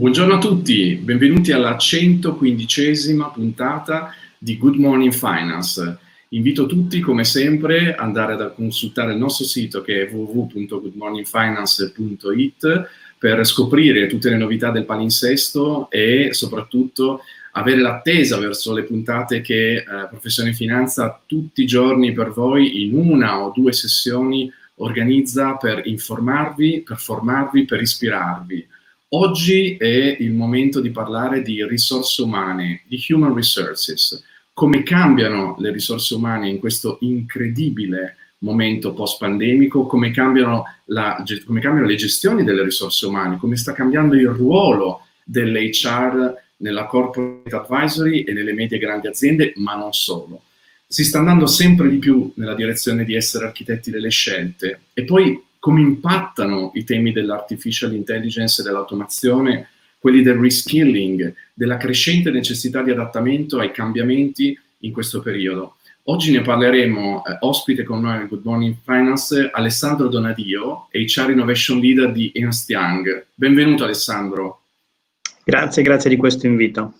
Buongiorno a tutti, benvenuti alla 115esima puntata di Good Morning Finance. Invito tutti, come sempre, ad andare a consultare il nostro sito che è www.goodmorningfinance.it per scoprire tutte le novità del palinsesto e soprattutto avere l'attesa verso le puntate che eh, Professione Finanza tutti i giorni per voi in una o due sessioni organizza per informarvi, per formarvi, per ispirarvi Oggi è il momento di parlare di risorse umane, di human resources, come cambiano le risorse umane in questo incredibile momento post-pandemico, come cambiano, la, come cambiano le gestioni delle risorse umane, come sta cambiando il ruolo dell'HR nella corporate advisory e nelle medie e grandi aziende, ma non solo. Si sta andando sempre di più nella direzione di essere architetti delle scelte. E poi come impattano i temi dell'artificial intelligence e dell'automazione, quelli del reskilling, della crescente necessità di adattamento ai cambiamenti in questo periodo. Oggi ne parleremo, eh, ospite con noi al Good Morning Finance, Alessandro Donadio, HR Innovation Leader di Ernst Young. Benvenuto Alessandro. Grazie, grazie di questo invito.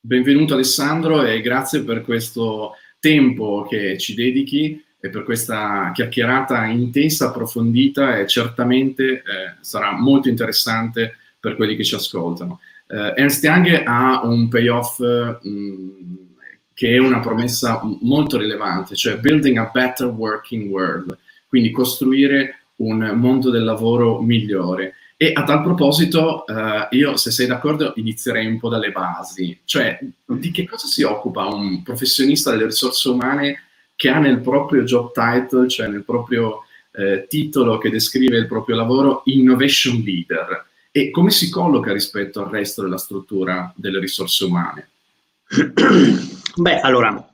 Benvenuto Alessandro e grazie per questo tempo che ci dedichi e per questa chiacchierata intensa, approfondita e certamente eh, sarà molto interessante per quelli che ci ascoltano. Eh, Ernst Young ha un payoff mh, che è una promessa molto rilevante, cioè building a better working world, quindi costruire un mondo del lavoro migliore. E a tal proposito, eh, io, se sei d'accordo, inizierei un po' dalle basi, cioè di che cosa si occupa un professionista delle risorse umane che ha nel proprio job title, cioè nel proprio eh, titolo che descrive il proprio lavoro, Innovation Leader. E come si colloca rispetto al resto della struttura delle risorse umane? Beh, allora,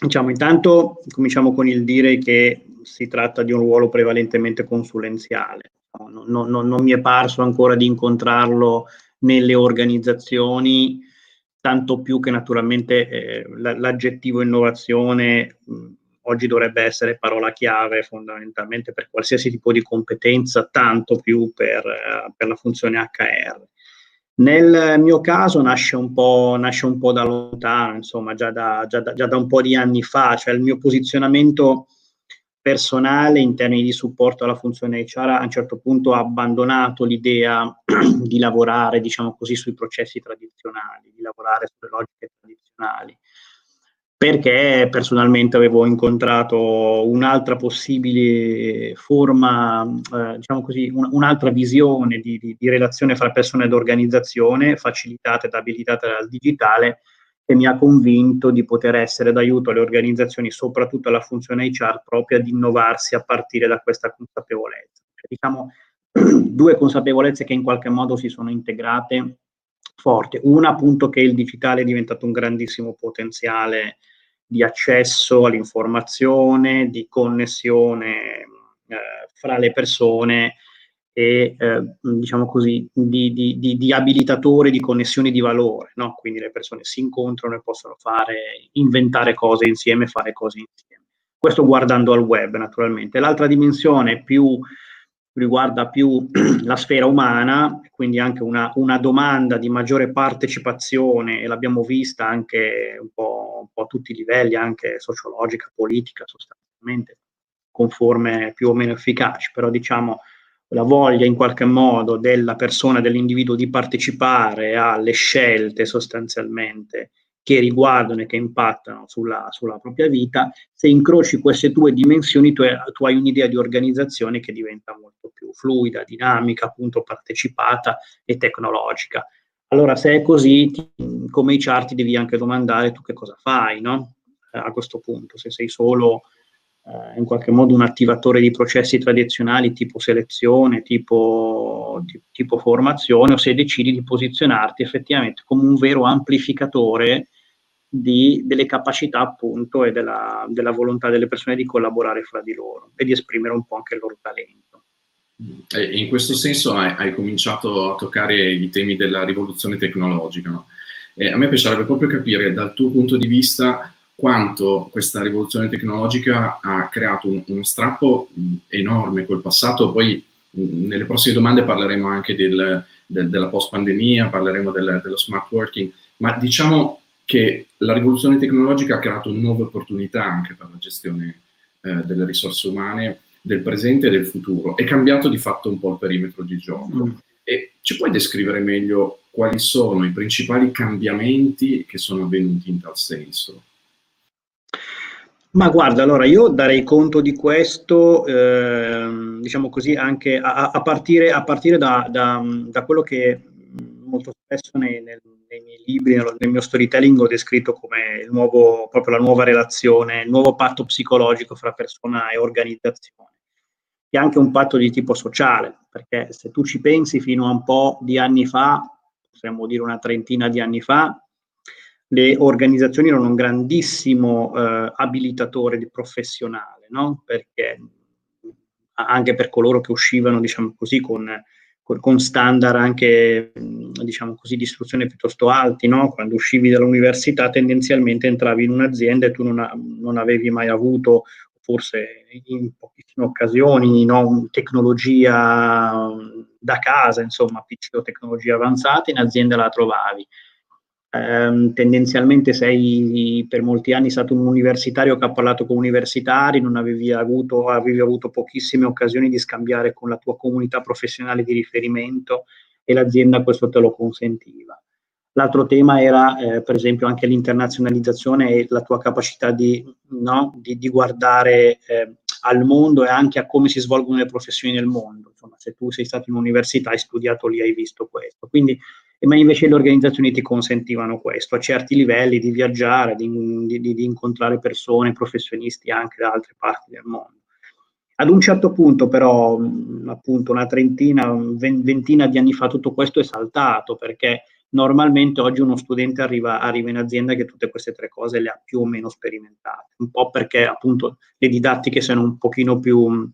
diciamo, intanto cominciamo con il dire che si tratta di un ruolo prevalentemente consulenziale. Non, non, non mi è parso ancora di incontrarlo nelle organizzazioni, tanto più che naturalmente eh, l'aggettivo innovazione mh, oggi dovrebbe essere parola chiave fondamentalmente per qualsiasi tipo di competenza, tanto più per, uh, per la funzione HR. Nel mio caso nasce un po', nasce un po da lontano, insomma, già da, già, da, già da, un po' di anni fa, cioè il mio posizionamento personale in termini di supporto alla funzione HR a un certo punto ha abbandonato l'idea di lavorare, diciamo così, sui processi tradizionali, di lavorare sulle logiche tradizionali perché personalmente avevo incontrato un'altra possibile forma, eh, diciamo così, un, un'altra visione di, di, di, relazione fra persone ed organizzazione, facilitata ed abilitata dal digitale, che mi ha convinto di poter essere d'aiuto alle organizzazioni, soprattutto alla funzione HR propria, di innovarsi a partire da questa consapevolezza. Cioè, diciamo, due consapevolezze che in qualche modo si sono integrate forte. Una appunto che il digitale è diventato un grandissimo potenziale di accesso all'informazione, di connessione eh, fra le persone e eh, diciamo così di, di, di, di, abilitatore di connessioni di valore, no? quindi le persone si incontrano e possono fare, inventare cose insieme, fare cose insieme. Questo guardando al web naturalmente. L'altra dimensione più riguarda più la sfera umana, quindi anche una, una, domanda di maggiore partecipazione, e l'abbiamo vista anche un po', un po', a tutti i livelli, anche sociologica, politica, sostanzialmente, con forme più o meno efficaci, però diciamo la voglia in qualche modo della persona, dell'individuo di partecipare alle scelte sostanzialmente che riguardano e che impattano sulla, sulla propria vita, se incroci queste due dimensioni tu, tu, hai un'idea di organizzazione che diventa molto più fluida, dinamica, appunto partecipata e tecnologica. Allora se è così, ti, come HR ti devi anche domandare tu che cosa fai, no? A questo punto, se sei solo eh, in qualche modo un attivatore di processi tradizionali tipo selezione, tipo, tipo formazione, o se decidi di posizionarti effettivamente come un vero amplificatore di, delle capacità appunto e della, della, volontà delle persone di collaborare fra di loro e di esprimere un po' anche il loro talento. E in questo senso hai, hai cominciato a toccare i temi della rivoluzione tecnologica. No? a me piacerebbe proprio capire dal tuo punto di vista quanto questa rivoluzione tecnologica ha creato un, uno strappo enorme col passato. Poi nelle prossime domande parleremo anche del, del, della post-pandemia, parleremo del, dello smart working, ma diciamo che la rivoluzione tecnologica ha creato nuove opportunità anche per la gestione eh, delle risorse umane del presente e del futuro. È cambiato di fatto un po' il perimetro di gioco. Mm. E ci puoi descrivere meglio quali sono i principali cambiamenti che sono avvenuti in tal senso? Ma guarda, allora io darei conto di questo, eh, diciamo così, anche a, a partire, a partire da, da, da, quello che molto spesso nei, nel, nei miei libri, nel, nel, mio storytelling ho descritto come nuovo, proprio la nuova relazione, il nuovo patto psicologico fra persona e organizzazione, che è anche un patto di tipo sociale, perché se tu ci pensi fino a un po' di anni fa, possiamo dire una trentina di anni fa, le organizzazioni erano un grandissimo eh, abilitatore professionale, no? perché anche per coloro che uscivano, diciamo così, con con standard anche diciamo così, di istruzione piuttosto alti, no? quando uscivi dall'università tendenzialmente entravi in un'azienda e tu non, ha, non avevi mai avuto, forse in pochissime occasioni, no? tecnologia da casa, insomma, PC o tecnologia avanzata, in azienda la trovavi ehm, tendenzialmente sei per molti anni stato un universitario che ha parlato con universitari, non avevi avuto, avevi avuto pochissime occasioni di scambiare con la tua comunità professionale di riferimento e l'azienda questo te lo consentiva. L'altro tema era, eh, per esempio, anche l'internazionalizzazione e la tua capacità di, no, di, di guardare eh, al mondo e anche a come si svolgono le professioni nel mondo. Insomma, se tu sei stato in università, hai studiato lì, hai visto questo. Quindi ma invece le organizzazioni ti consentivano questo, a certi livelli di viaggiare, di, di, di incontrare persone, professionisti anche da altre parti del mondo. Ad un certo punto però, appunto una trentina, ventina di anni fa tutto questo è saltato perché normalmente oggi uno studente arriva, arriva, in azienda che tutte queste tre cose le ha più o meno sperimentate, un po' perché appunto le didattiche sono un pochino più,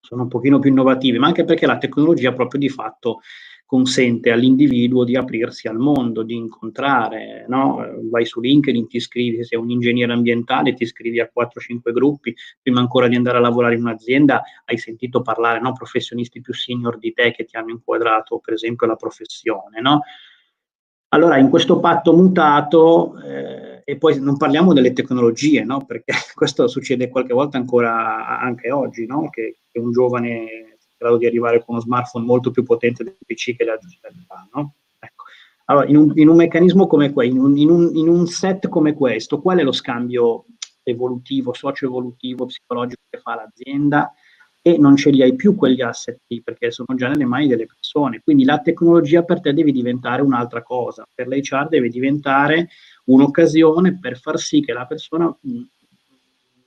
sono un pochino più innovative, ma anche perché la tecnologia proprio di fatto consente all'individuo di aprirsi al mondo, di incontrare, no? vai su LinkedIn, ti iscrivi, se sei un ingegnere ambientale, ti iscrivi a 4-5 gruppi, prima ancora di andare a lavorare in un'azienda hai sentito parlare, no? professionisti più senior di te che ti hanno inquadrato per esempio la professione. No? Allora, in questo patto mutato, eh, e poi non parliamo delle tecnologie, no? perché questo succede qualche volta ancora anche oggi, che, che un giovane grado di arrivare con uno smartphone molto più potente del PC che le altre fa, no? Ecco. Allora, in un, in un, meccanismo come questo, in in un set come questo, qual è lo scambio evolutivo, socio-evolutivo, psicologico che fa l'azienda? E non ce li hai più quegli asset lì perché sono già nelle mani delle persone. Quindi la tecnologia per te deve diventare un'altra cosa, per l'HR deve diventare un'occasione per far sì che la persona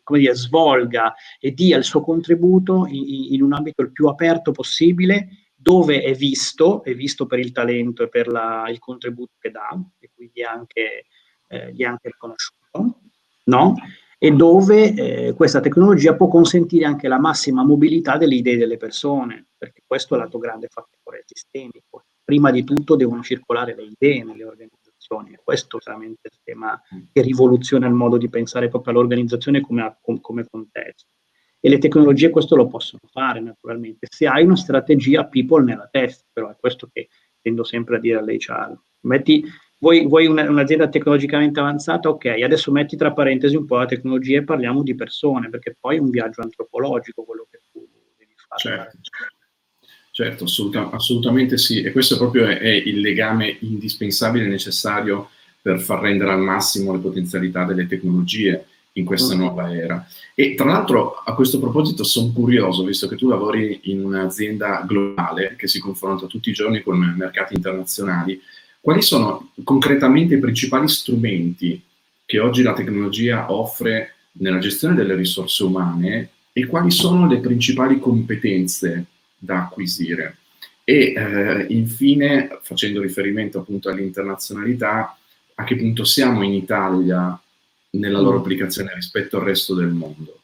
come dire, svolga e dia il suo contributo in, in un ambito il più aperto possibile, dove è visto, è visto per il talento e per la, il contributo che dà, e quindi anche, eh, gli è anche riconosciuto, no? e dove eh, questa tecnologia può consentire anche la massima mobilità delle idee delle persone, perché questo è l'altro grande fattore sistemico. Prima di tutto devono circolare le idee nelle organizzazioni organizzazioni. E questo è veramente il tema che rivoluziona il modo di pensare proprio all'organizzazione come, come contesto. E le tecnologie questo lo possono fare naturalmente, se hai una strategia people nella testa, però è questo che tendo sempre a dire all'HR. Metti, vuoi, vuoi una, un'azienda tecnologicamente avanzata? Ok, adesso metti tra parentesi un po' la tecnologia e parliamo di persone, perché poi è un viaggio antropologico quello che tu devi fare. Certo. Certo, assoluta, assolutamente sì, e questo proprio è, è, il legame indispensabile e necessario per far rendere al massimo le potenzialità delle tecnologie in questa mm. nuova era. E tra l'altro a questo proposito sono curioso, visto che tu lavori in un'azienda globale che si confronta tutti i giorni con mercati internazionali, quali sono concretamente i principali strumenti che oggi la tecnologia offre nella gestione delle risorse umane e quali sono le principali competenze da acquisire. E eh, infine, facendo riferimento appunto all'internazionalità, a che punto siamo in Italia nella loro applicazione rispetto al resto del mondo?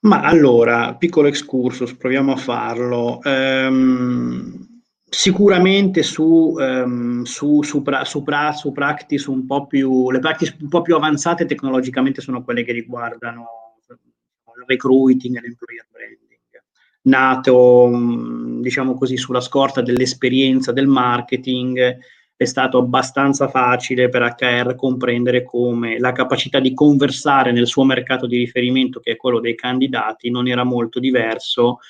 Ma allora, piccolo excursus, proviamo a farlo. Um, sicuramente su, um, su, su, pra, su, pra, su, practice un po' più, le practice un po' più avanzate tecnologicamente sono quelle che riguardano il recruiting e l'employer branding. Nato, diciamo così, sulla scorta dell'esperienza del marketing, è stato abbastanza facile per HR comprendere come la capacità di conversare nel suo mercato di riferimento, che è quello dei candidati, non era molto diverso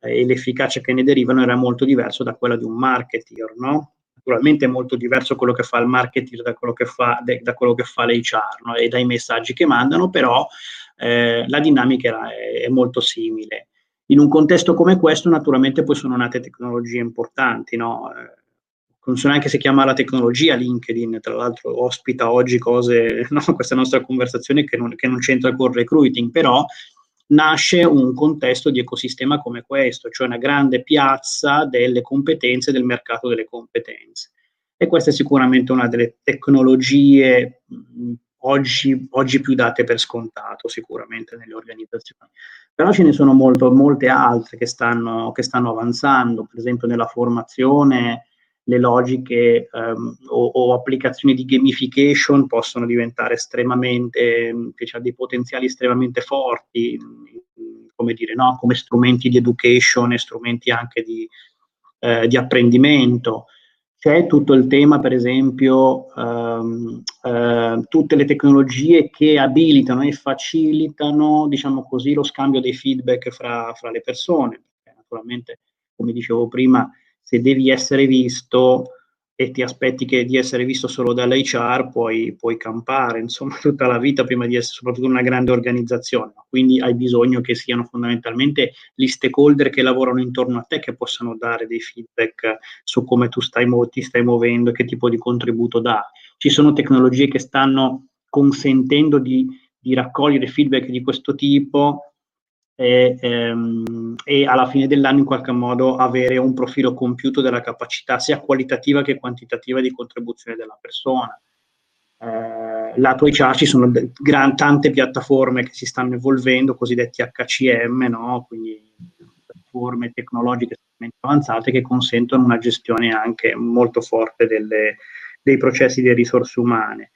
eh, e l'efficacia che ne derivano era molto diverso da quella di un marketer, no? Naturalmente è molto diverso quello che fa il marketer da quello che fa, de, da quello che fa l'HR no? e dai messaggi che mandano, però eh, la dinamica è, è molto simile. In un contesto come questo, naturalmente, poi sono nate tecnologie importanti, no? Eh, non so neanche se chiama la tecnologia LinkedIn, tra l'altro ospita oggi cose, no, questa nostra conversazione che non, che non c'entra con il recruiting, però nasce un contesto di ecosistema come questo, cioè una grande piazza delle competenze, del mercato delle competenze. E questa è sicuramente una delle tecnologie oggi, oggi, più date per scontato sicuramente nelle organizzazioni. Però ce ne sono molto, molte altre che stanno, che stanno avanzando, per esempio nella formazione le logiche um, o, o, applicazioni di gamification possono diventare estremamente, che hanno dei potenziali estremamente forti, come dire, no? come strumenti di education e strumenti anche di, eh, di apprendimento. C'è tutto il tema, per esempio, um, uh, tutte le tecnologie che abilitano e facilitano, diciamo così, lo scambio dei feedback fra, fra le persone. Naturalmente, come dicevo prima, se devi essere visto e ti aspetti che di essere visto solo dall'HR, puoi, puoi campare, insomma, tutta la vita prima di essere soprattutto una grande organizzazione. Quindi hai bisogno che siano fondamentalmente gli stakeholder che lavorano intorno a te che possano dare dei feedback su come tu stai, ti stai muovendo che tipo di contributo dai. Ci sono tecnologie che stanno consentendo di, di raccogliere feedback di questo tipo e, ehm, e, alla fine dell'anno in qualche modo avere un profilo compiuto della capacità sia qualitativa che quantitativa di contribuzione della persona. Eh, lato HR ci sono gran, tante piattaforme che si stanno evolvendo, cosiddetti HCM, no? quindi piattaforme tecnologiche avanzate che consentono una gestione anche molto forte delle, dei processi di risorse umane.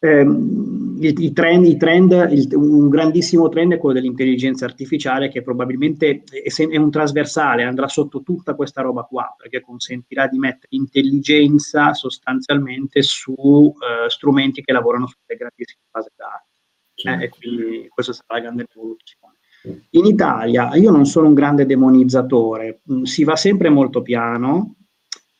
Eh, il, il, trend, il trend il, un grandissimo trend è quello dell'intelligenza artificiale che probabilmente è, è, un trasversale, andrà sotto tutta questa roba qua, perché consentirà di mettere intelligenza sostanzialmente su uh, strumenti che lavorano sulle grandissime basi dati. Eh, e quindi questa sarà la grande rivoluzione. In Italia io non sono un grande demonizzatore, mm, si va sempre molto piano,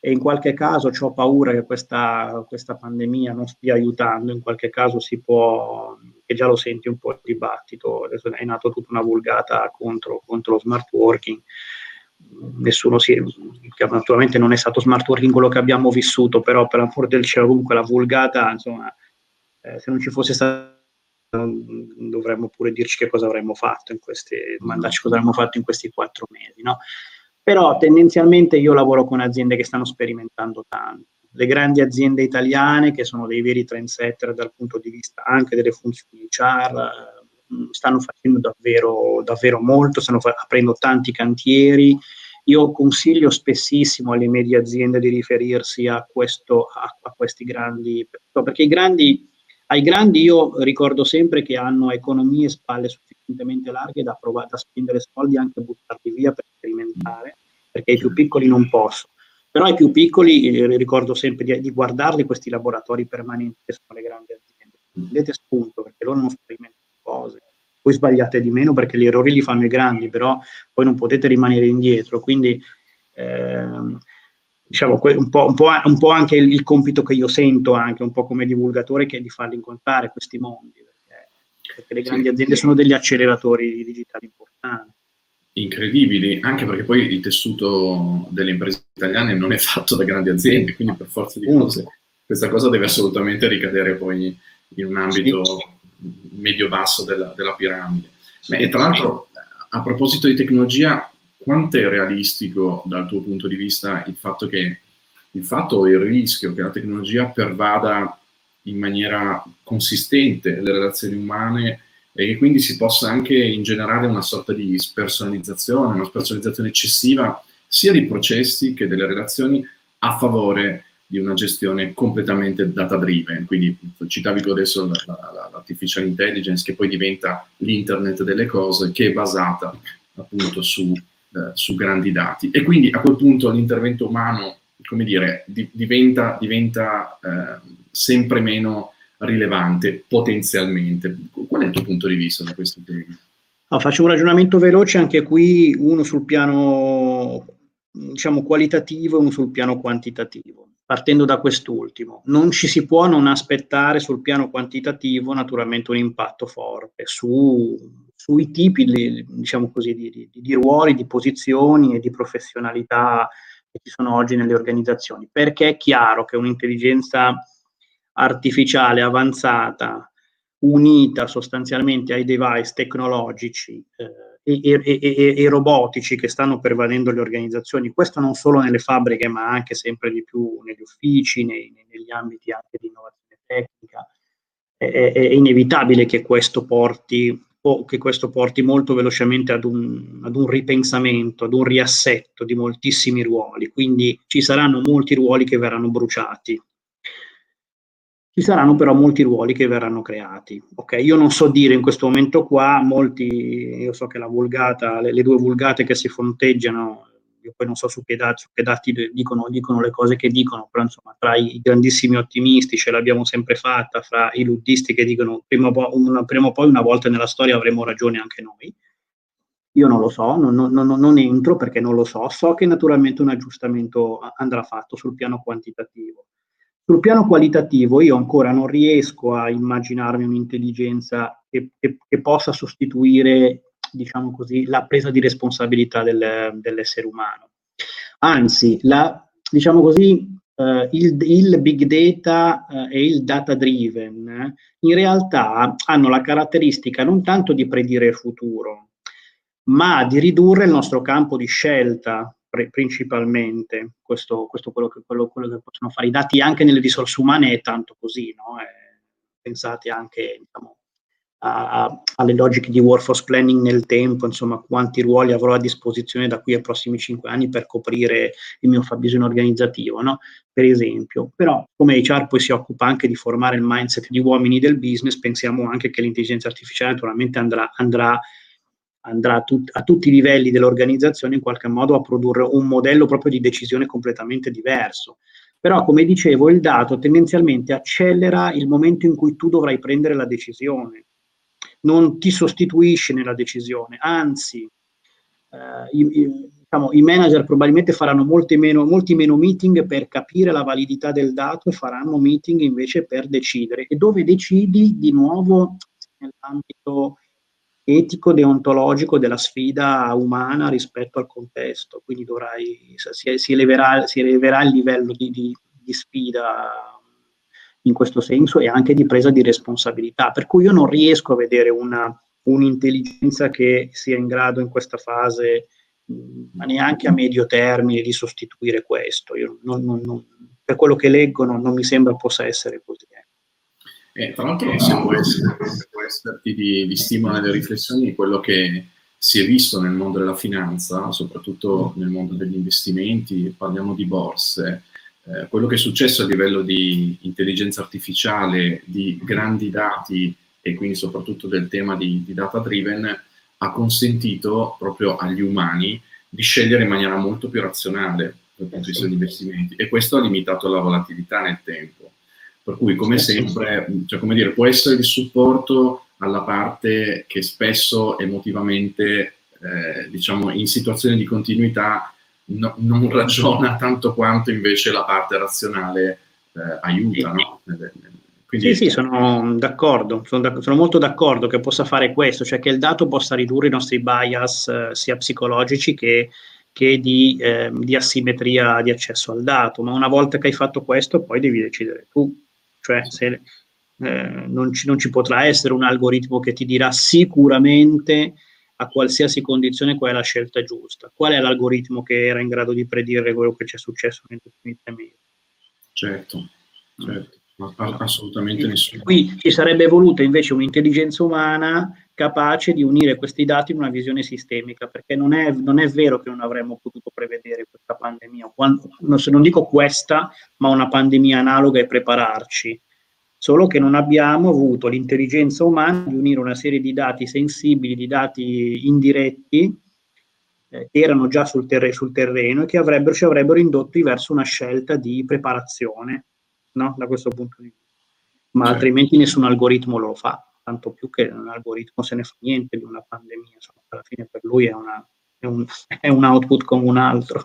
e in qualche caso ho paura che questa, questa, pandemia non stia aiutando, in qualche caso si può, e già lo senti un po' il dibattito, adesso è nata tutta una vulgata contro, contro lo smart working, nessuno si, naturalmente non è stato smart working quello che abbiamo vissuto, però per amor del cielo comunque la vulgata, insomma, eh, se non ci fosse stato dovremmo pure dirci che cosa avremmo fatto in questi, mandarci cosa avremmo fatto in questi quattro mesi, no? Però tendenzialmente io lavoro con aziende che stanno sperimentando tanto. Le grandi aziende italiane, che sono dei veri trendsetter dal punto di vista anche delle funzioni HR, eh, stanno facendo davvero, davvero molto, stanno fa- aprendo tanti cantieri. Io consiglio spessissimo alle medie aziende di riferirsi a, questo, a, a questi grandi, perché i grandi, ai grandi io ricordo sempre che hanno economie e spalle sufficientemente larghe da, provare, da spendere soldi anche buttarli via per sperimentare perché i più piccoli non possono. Però ai più piccoli eh, ricordo sempre di, di, guardarli questi laboratori permanenti che sono le grandi aziende. Prendete spunto perché loro non sperimentano cose. Voi sbagliate di meno perché gli errori li fanno i grandi, però poi non potete rimanere indietro. Quindi ehm, diciamo un po', un, po', un po', anche il, compito che io sento anche un po' come divulgatore che è di farli incontrare questi mondi. Perché, perché le grandi aziende sono degli acceleratori digitali importanti incredibili, anche perché poi il tessuto delle imprese italiane non è fatto da grandi aziende, quindi per forza di cose questa cosa deve assolutamente ricadere poi in un ambito medio-basso della, della piramide. E tra l'altro, a proposito di tecnologia, quanto è realistico dal tuo punto di vista il fatto che il fatto o il rischio che la tecnologia pervada in maniera consistente le relazioni umane e che quindi si possa anche ingenerare una sorta di spersonalizzazione, una spersonalizzazione eccessiva sia di processi che delle relazioni a favore di una gestione completamente data driven. Quindi citavi tu adesso l'artificial intelligence che poi diventa l'internet delle cose che è basata appunto su, eh, su grandi dati. E quindi a quel punto l'intervento umano, come dire, di, diventa, diventa eh, sempre meno rilevante potenzialmente. Qual è il tuo punto di vista da questo tema? No, faccio un ragionamento veloce anche qui, uno sul piano diciamo qualitativo e uno sul piano quantitativo. Partendo da quest'ultimo, non ci si può non aspettare sul piano quantitativo naturalmente un impatto forte su, sui tipi diciamo così, di, di, di ruoli, di posizioni e di professionalità che ci sono oggi nelle organizzazioni, perché è chiaro che un'intelligenza artificiale avanzata, unita sostanzialmente ai device tecnologici eh, e, e, e, e, robotici che stanno pervadendo le organizzazioni, questo non solo nelle fabbriche ma anche sempre di più negli uffici, nei, negli ambiti anche di innovazione tecnica, è inevitabile che questo porti che questo porti molto velocemente ad un, ad un, ripensamento, ad un riassetto di moltissimi ruoli, quindi ci saranno molti ruoli che verranno bruciati ci saranno però molti ruoli che verranno creati. Okay? Io non so dire in questo momento qua, molti, io so che la vulgata, le, le due vulgate che si fronteggiano, io poi non so su che dati, su che dati dicono, dicono, le cose che dicono, però insomma tra i grandissimi ottimisti ce l'abbiamo sempre fatta, fra i luddisti che dicono prima, una, prima o poi una volta nella storia avremo ragione anche noi. Io non lo so, non, non, non entro perché non lo so, so che naturalmente un aggiustamento andrà fatto sul piano quantitativo sul piano qualitativo io ancora non riesco a immaginarmi un'intelligenza che, che, che possa sostituire, diciamo così, la presa di responsabilità del, dell'essere umano. Anzi, la, diciamo così, Uh, il, il, big data uh, e il data driven eh, in realtà hanno la caratteristica non tanto di predire il futuro, ma di ridurre il nostro campo di scelta principalmente, questo, questo quello, quello, quello, che, possono fare i dati anche nelle risorse umane è tanto così, no? eh, pensate anche diciamo, a, alle logiche di workforce planning nel tempo, insomma quanti ruoli avrò a disposizione da qui ai prossimi cinque anni per coprire il mio fabbisogno organizzativo, no? per esempio. Però come HR poi si occupa anche di formare il mindset di uomini del business, pensiamo anche che l'intelligenza artificiale naturalmente andrà, andrà andrà a, tut- a, tutti i livelli dell'organizzazione in qualche modo a produrre un modello proprio di decisione completamente diverso. Però, come dicevo, il dato tendenzialmente accelera il momento in cui tu dovrai prendere la decisione, non ti sostituisce nella decisione, anzi, eh, i, i, diciamo, i, manager probabilmente faranno meno, molti meno meeting per capire la validità del dato e faranno meeting invece per decidere. E dove decidi di nuovo nell'ambito etico, deontologico della sfida umana rispetto al contesto, quindi dovrai, si, eleverà, si eleverà il livello di, di, di sfida in questo senso e anche di presa di responsabilità, per cui io non riesco a vedere una, un'intelligenza che sia in grado in questa fase, ma neanche a medio termine, di sostituire questo. Non, non, non, per quello che leggo non, mi sembra possa essere così. E tra l'altro, se può, esserti di, di stimolo nelle riflessioni, quello che si è visto nel mondo della finanza, soprattutto nel mondo degli investimenti, parliamo di borse, eh, quello che è successo a livello di intelligenza artificiale, di grandi dati e quindi soprattutto del tema di, di data driven, ha consentito proprio agli umani di scegliere in maniera molto più razionale dal punto di vista degli investimenti e questo ha limitato la volatilità nel tempo. Per cui, come sempre, cioè, come dire, può essere di supporto alla parte che spesso emotivamente, eh, diciamo, in situazioni di continuità no, non ragiona tanto quanto invece la parte razionale eh, aiuta, no? Quindi... Sì, sì, sono d'accordo, sono, da, sono, molto d'accordo che possa fare questo, cioè che il dato possa ridurre i nostri bias eh, sia psicologici che, che di, eh, di, asimmetria di accesso al dato, ma una volta che hai fatto questo poi devi decidere tu cioè se, eh, non, ci, non ci potrà essere un algoritmo che ti dirà sicuramente a qualsiasi condizione qual è la scelta giusta. Qual è l'algoritmo che era in grado di predire quello che ci è successo negli ultimi tre mesi? Certo, certo. Assolutamente nessuno. Qui ci sarebbe voluta invece un'intelligenza umana capace di unire questi dati in una visione sistemica, perché non è, non è vero che non avremmo potuto prevedere questa pandemia, Quando, non dico questa, ma una pandemia analoga e prepararci, solo che non abbiamo avuto l'intelligenza umana di unire una serie di dati sensibili, di dati indiretti, eh, che erano già sul, terre- sul terreno e che avrebbero, ci avrebbero indotti verso una scelta di preparazione no? da questo punto di vista. Ma certo. altrimenti nessun algoritmo lo fa, tanto più che un algoritmo se ne fa niente di una pandemia, insomma, alla fine per lui è, una, è, un, è un, output come un altro.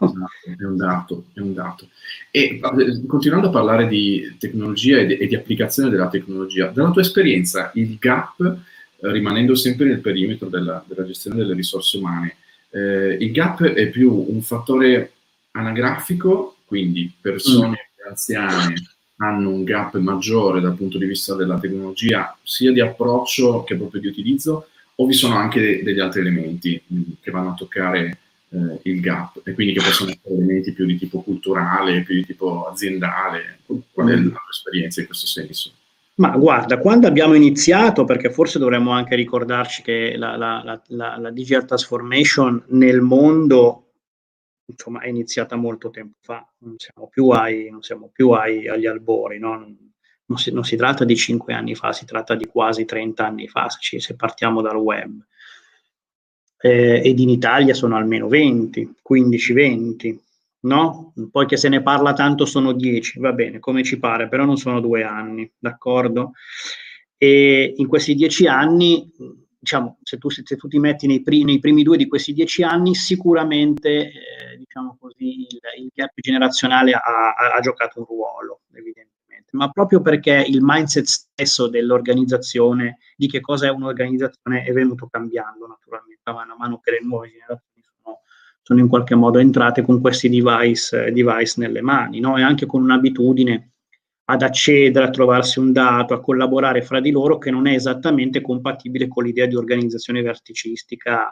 È un dato, è un dato. E eh, continuando a parlare di tecnologia e di, e di applicazione della tecnologia, dalla tua esperienza il gap, eh, rimanendo sempre nel perimetro della, della gestione delle risorse umane, eh, il gap è più un fattore anagrafico, quindi persone mm. anziane hanno un gap maggiore dal punto di vista della tecnologia, sia di approccio che proprio di utilizzo, o vi sono anche de- degli altri elementi mh, che vanno a toccare eh, il gap e quindi che possono essere elementi più di tipo culturale, più di tipo aziendale? Qual è la tua esperienza in questo senso? Ma guarda, quando abbiamo iniziato, perché forse dovremmo anche ricordarci che la, la, la, la digital transformation nel mondo insomma, è iniziata molto tempo fa, non siamo più, ai, non siamo più ai, agli albori, no? Non, si, non, si, tratta di cinque anni fa, si tratta di quasi 30 anni fa, se, se partiamo dal web. Eh, ed in Italia sono almeno 20, 15-20, no? Poi che se ne parla tanto sono 10, va bene, come ci pare, però non sono due anni, d'accordo? E in questi dieci anni diciamo, se tu, se tu ti metti nei, pri, nei, primi due di questi dieci anni, sicuramente eh, diciamo così, il, il, gap generazionale ha, ha, ha, giocato un ruolo, evidentemente, ma proprio perché il mindset stesso dell'organizzazione, di che cosa è un'organizzazione, è venuto cambiando naturalmente, man mano che le nuove generazioni sono, sono in qualche modo entrate con questi device, device nelle mani, no? e anche con un'abitudine ad accedere, a trovarsi un dato, a collaborare fra di loro che non è esattamente compatibile con l'idea di organizzazione verticistica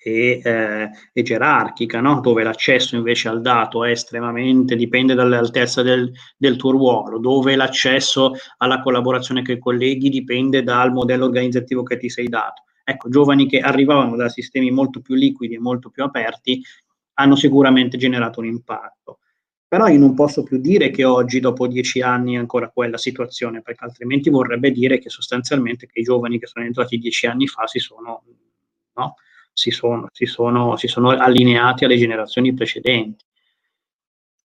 e, eh, e gerarchica, no? dove l'accesso invece al dato è estremamente, dipende dall'altezza del, del, tuo ruolo, dove l'accesso alla collaborazione con i colleghi dipende dal modello organizzativo che ti sei dato. Ecco, giovani che arrivavano da sistemi molto più liquidi e molto più aperti hanno sicuramente generato un impatto. Però io non posso più dire che oggi, dopo dieci anni, è ancora quella situazione, perché altrimenti vorrebbe dire che sostanzialmente che i giovani che sono entrati dieci anni fa si sono, no? Si sono, si sono, si sono allineati alle generazioni precedenti.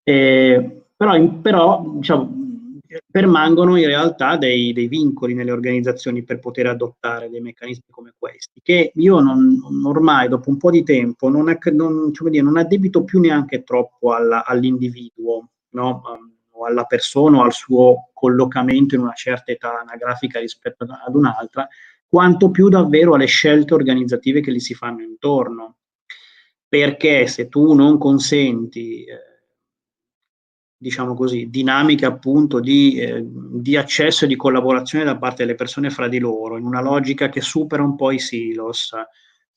E, però, però diciamo, permangono in realtà dei, dei, vincoli nelle organizzazioni per poter adottare dei meccanismi come questi, che io non, ormai dopo un po' di tempo non, è, non, dire, non addebito più neanche troppo alla, all'individuo, no? o alla persona o al suo collocamento in una certa età anagrafica rispetto ad un'altra, quanto più davvero alle scelte organizzative che gli si fanno intorno. Perché se tu non consenti... Eh, diciamo così, dinamiche appunto di, eh, di, accesso e di collaborazione da parte delle persone fra di loro, in una logica che supera un po' i silos.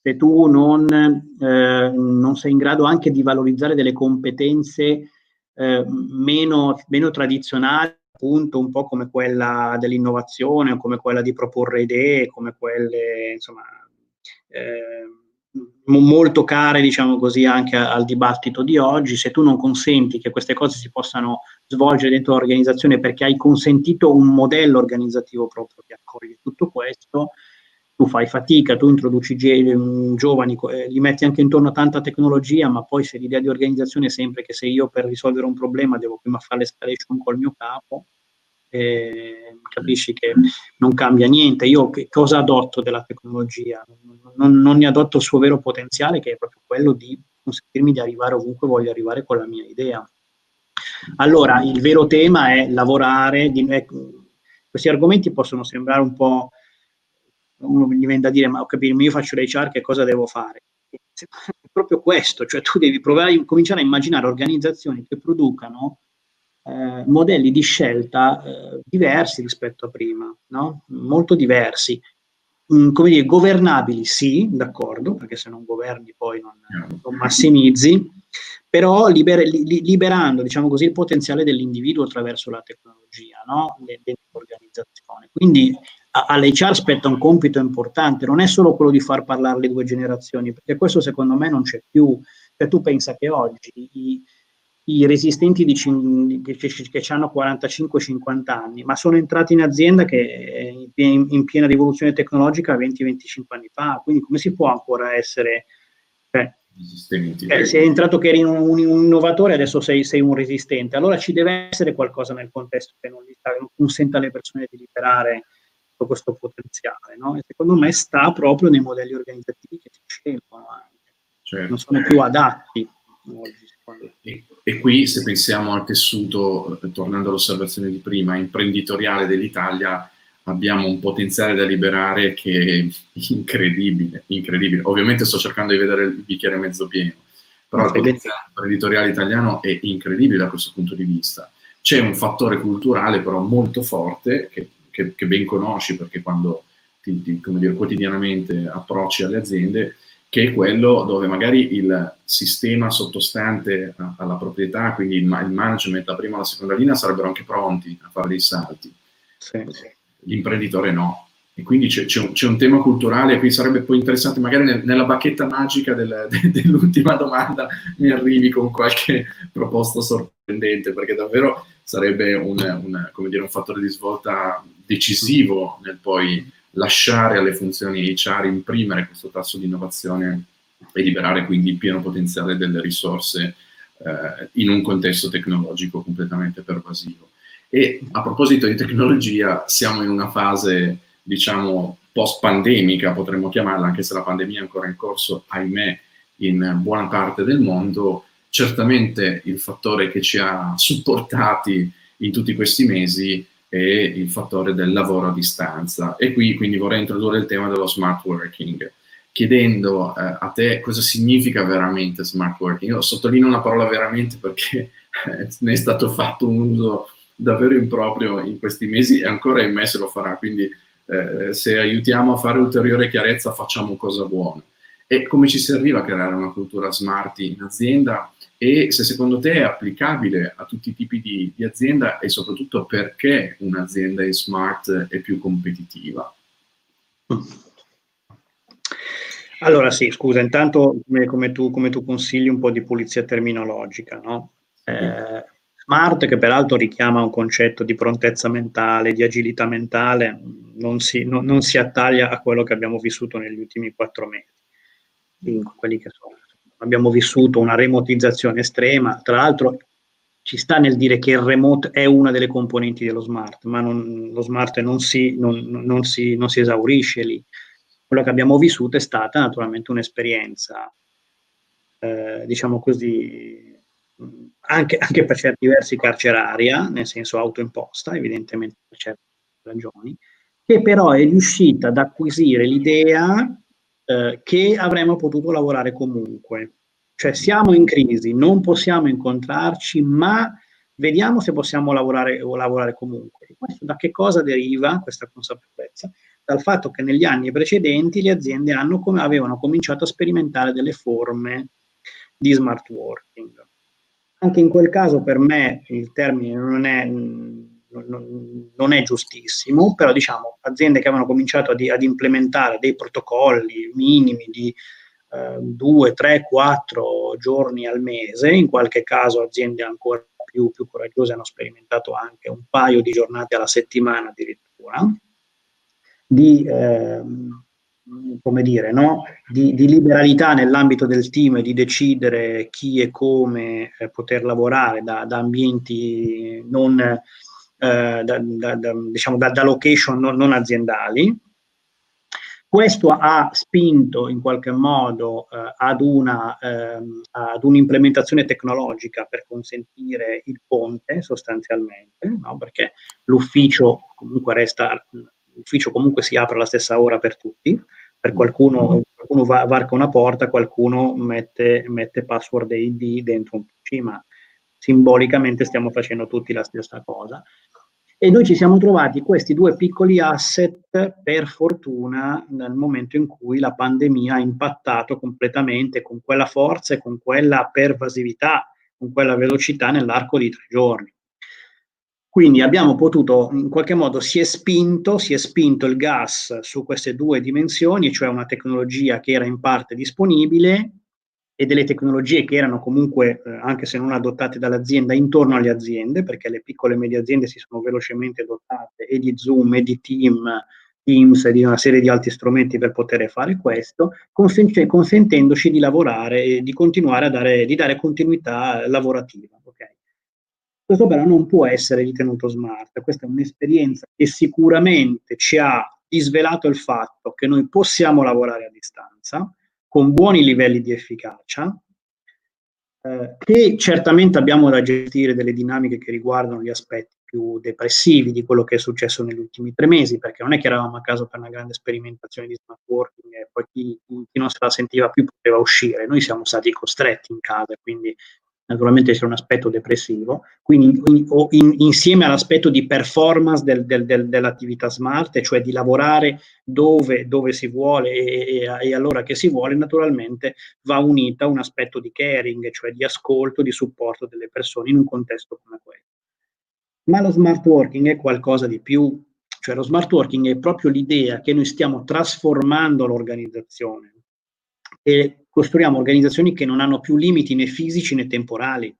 Se tu non, eh, non sei in grado anche di valorizzare delle competenze eh, meno, meno tradizionali, appunto un po' come quella dell'innovazione come quella di proporre idee, come quelle, insomma, eh, molto care, diciamo così, anche al dibattito di oggi. Se tu non consenti che queste cose si possano svolgere dentro l'organizzazione perché hai consentito un modello organizzativo proprio che accoglie tutto questo, tu fai fatica, tu introduci giovani, eh, gli metti anche intorno a tanta tecnologia, ma poi se l'idea di organizzazione è sempre che se io per risolvere un problema devo prima fare l'escalation col mio capo, eh, capisci che non cambia niente. Io che cosa adotto della tecnologia? Non, non, ne adotto il suo vero potenziale, che è proprio quello di consentirmi di arrivare ovunque voglio arrivare con la mia idea. Allora, il vero tema è lavorare, di, ecco, questi argomenti possono sembrare un po', uno mi viene da dire, ma ho capito, io faccio l'HR, che cosa devo fare? È proprio questo, cioè tu devi provare, cominciare a immaginare organizzazioni che producano eh, modelli di scelta eh, diversi rispetto a prima, no? molto diversi. Mm, come dire, governabili sì, d'accordo, perché se non governi poi non, non massimizzi, però liber, li, liberando diciamo così, il potenziale dell'individuo attraverso la tecnologia no? dell'organizzazione. Quindi all'HR spetta un compito importante, non è solo quello di far parlare le due generazioni, perché questo secondo me non c'è più. Cioè, tu pensa che oggi i, i resistenti che, che, che hanno 45-50 anni, ma sono entrati in azienda che in, in piena rivoluzione tecnologica 20-25 anni fa, quindi come si può ancora essere... Cioè, eh, sei entrato che eri un, un, un innovatore, adesso sei, sei, un resistente. Allora ci deve essere qualcosa nel contesto che non, non consenta alle persone di liberare tutto questo potenziale. No? E secondo me sta proprio nei modelli organizzativi che si scelgono anche. Certo. Non sono più adatti. E, e, qui se pensiamo al tessuto, eh, tornando all'osservazione di prima, imprenditoriale dell'Italia, abbiamo un potenziale da liberare che è incredibile, incredibile. Ovviamente sto cercando di vedere il bicchiere mezzo pieno, però il potenziale imprenditoriale italiano è incredibile da questo punto di vista. C'è un fattore culturale però molto forte che, che, che ben conosci perché quando ti, ti, dire, quotidianamente approcci alle aziende, che è quello dove magari il sistema sottostante alla proprietà, quindi il, management, la prima e la seconda linea, sarebbero anche pronti a fare dei salti. Sì. L'imprenditore no. E quindi c'è, c'è, un, c'è, un, tema culturale, qui sarebbe poi interessante, magari nel, nella bacchetta magica del, de, dell'ultima domanda mi arrivi con qualche proposta sorprendente, perché davvero sarebbe un, un, dire, un fattore di svolta decisivo nel poi lasciare alle funzioni HR imprimere questo tasso di innovazione e liberare quindi il pieno potenziale delle risorse eh, in un contesto tecnologico completamente pervasivo. E a proposito di tecnologia, siamo in una fase, diciamo, post-pandemica, potremmo chiamarla, anche se la pandemia è ancora in corso, ahimè, in buona parte del mondo. Certamente il fattore che ci ha supportati in tutti questi mesi e il fattore del lavoro a distanza. E qui quindi vorrei introdurre il tema dello smart working, chiedendo eh, a te cosa significa veramente smart working. Io sottolineo una parola veramente perché eh, ne è stato fatto un uso davvero improprio in questi mesi e ancora in me se lo farà, quindi eh, se aiutiamo a fare ulteriore chiarezza facciamo cosa buona. E come ci si arriva a creare una cultura smart in azienda? E se secondo te è applicabile a tutti i tipi di, di azienda e soprattutto perché un'azienda in smart è più competitiva. Allora sì, scusa, intanto come, come, tu, come tu, consigli un po' di pulizia terminologica, no? Eh, smart, che peraltro richiama un concetto di prontezza mentale, di agilità mentale, non si, no, non si attaglia a quello che abbiamo vissuto negli ultimi quattro mesi, quelli che sono abbiamo vissuto una remotizzazione estrema, tra l'altro ci sta nel dire che il remote è una delle componenti dello smart, ma non, lo smart non si, non, non, si, non si, esaurisce lì. Quello che abbiamo vissuto è stata naturalmente un'esperienza, eh, diciamo così, anche, anche, per certi versi carceraria, nel senso autoimposta, evidentemente per certe ragioni, che però è riuscita ad acquisire l'idea eh, che avremmo potuto lavorare comunque. Cioè siamo in crisi, non possiamo incontrarci, ma vediamo se possiamo lavorare o lavorare comunque. Questo da che cosa deriva questa consapevolezza? Dal fatto che negli anni precedenti le aziende hanno, avevano cominciato a sperimentare delle forme di smart working. Anche in quel caso per me il termine non è non, è giustissimo, però diciamo aziende che avevano cominciato ad, ad implementare dei protocolli minimi di eh, due, tre, quattro giorni al mese, in qualche caso aziende ancora più, più coraggiose hanno sperimentato anche un paio di giornate alla settimana addirittura, di, eh, come dire, no? di, di, liberalità nell'ambito del team di decidere chi e come eh, poter lavorare da, da ambienti non eh, da, da, da, diciamo da, location non, non, aziendali. Questo ha spinto in qualche modo eh, ad, una, ehm, ad, un'implementazione tecnologica per consentire il ponte sostanzialmente, no? perché l'ufficio comunque resta, l'ufficio comunque si apre alla stessa ora per tutti, per qualcuno, qualcuno va, varca una porta, qualcuno mette, mette password e ID dentro un PC, ma simbolicamente stiamo facendo tutti la stessa cosa. E noi ci siamo trovati questi due piccoli asset, per fortuna, nel momento in cui la pandemia ha impattato completamente con quella forza e con quella pervasività, con quella velocità nell'arco di tre giorni. Quindi abbiamo potuto, in qualche modo, si è spinto, si è spinto il gas su queste due dimensioni, cioè una tecnologia che era in parte disponibile e delle tecnologie che erano comunque, eh, anche se non adottate dall'azienda, intorno alle aziende, perché le piccole e medie aziende si sono velocemente dotate e di Zoom e di Team, Teams e di una serie di altri strumenti per poter fare questo, consentendoci di lavorare e di continuare a dare, di dare continuità lavorativa. Okay? Questo però non può essere ritenuto smart, questa è un'esperienza che sicuramente ci ha disvelato il fatto che noi possiamo lavorare a distanza con buoni livelli di efficacia, eh, che certamente abbiamo da gestire delle dinamiche che riguardano gli aspetti più depressivi di quello che è successo negli ultimi tre mesi, perché non è che eravamo a casa per una grande sperimentazione di smart working e poi chi, chi non se la sentiva più poteva uscire, noi siamo stati costretti in casa, quindi naturalmente c'è un aspetto depressivo, quindi in, in, insieme all'aspetto di performance del, del, del, dell'attività smart, cioè di lavorare dove, dove si vuole e, e, e, allora che si vuole, naturalmente va unita un aspetto di caring, cioè di ascolto, di supporto delle persone in un contesto come questo. Ma lo smart working è qualcosa di più, cioè lo smart working è proprio l'idea che noi stiamo trasformando l'organizzazione e costruiamo organizzazioni che non hanno più limiti né fisici né temporali.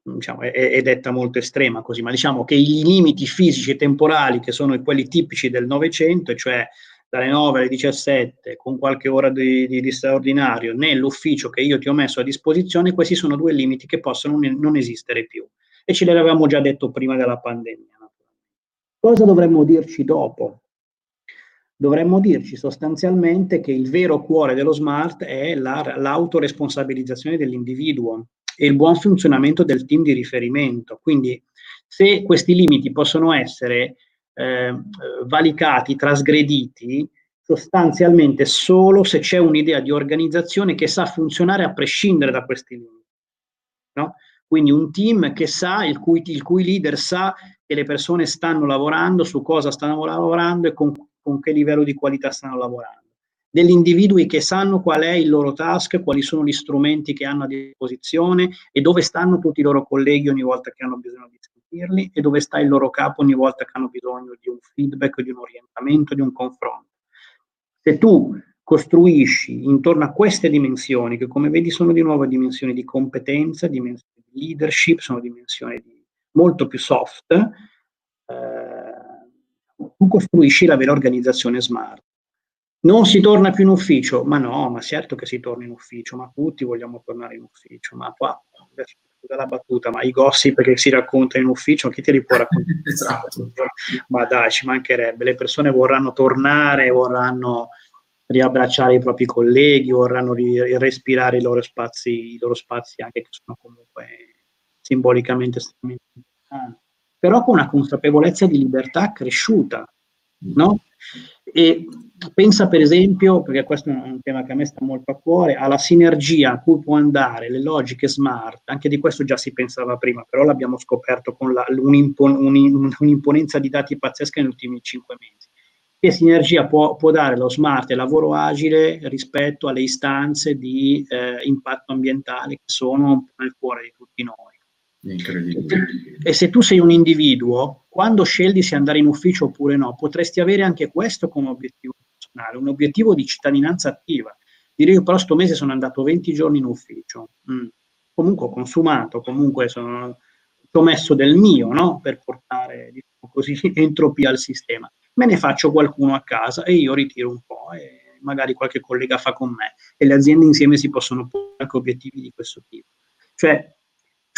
Diciamo, è, è, detta molto estrema così, ma diciamo che i limiti fisici e temporali, che sono quelli tipici del Novecento, cioè dalle 9 alle 17 con qualche ora di, di, di, straordinario nell'ufficio che io ti ho messo a disposizione, questi sono due limiti che possono non, esistere più. E ce l'avevamo già detto prima della pandemia. Cosa dovremmo dirci dopo? Dovremmo dirci sostanzialmente che il vero cuore dello smart è la, l'autoresponsabilizzazione dell'individuo e il buon funzionamento del team di riferimento. Quindi se questi limiti possono essere eh, valicati, trasgrediti, sostanzialmente solo se c'è un'idea di organizzazione che sa funzionare a prescindere da questi limiti. No? Quindi un team che sa, il cui, il cui leader sa che le persone stanno lavorando, su cosa stanno lavorando e con con che livello di qualità stanno lavorando, degli individui che sanno qual è il loro task, quali sono gli strumenti che hanno a disposizione e dove stanno tutti i loro colleghi ogni volta che hanno bisogno di sentirli e dove sta il loro capo ogni volta che hanno bisogno di un feedback, di un orientamento, di un confronto. Se tu costruisci intorno a queste dimensioni, che come vedi sono di nuovo dimensioni di competenza, dimensioni di leadership, sono dimensioni di molto più soft, eh, tu costruisci la vera organizzazione smart. Non si torna più in ufficio, ma no, ma certo che si torna in ufficio, ma tutti vogliamo tornare in ufficio, ma qua, scusa la battuta, ma i gossip che si raccontano in ufficio, chi te li può raccontare? esatto. Ma dai, ci mancherebbe, le persone vorranno tornare, vorranno riabbracciare i propri colleghi, vorranno ri- respirare i loro spazi, i loro spazi anche che sono comunque simbolicamente estremamente importanti però con una consapevolezza di libertà cresciuta, no? E pensa per esempio, perché questo è un tema che a me sta molto a cuore, alla sinergia a cui può andare le logiche smart, anche di questo già si pensava prima, però l'abbiamo scoperto con la, un'impon, un'imponenza di dati pazzesca negli ultimi cinque mesi. Che sinergia può, può dare lo smart e il lavoro agile rispetto alle istanze di eh, impatto ambientale che sono nel cuore di tutti noi? Incredibile. E se tu sei un individuo, quando scegli se andare in ufficio oppure no, potresti avere anche questo come obiettivo personale, un obiettivo di cittadinanza attiva. Dire io però sto mese sono andato 20 giorni in ufficio, mm. comunque ho consumato, comunque sono, ho messo del mio no? per portare diciamo così, entropia al sistema. Me ne faccio qualcuno a casa e io ritiro un po' e magari qualche collega fa con me e le aziende insieme si possono porre anche obiettivi di questo tipo. Cioè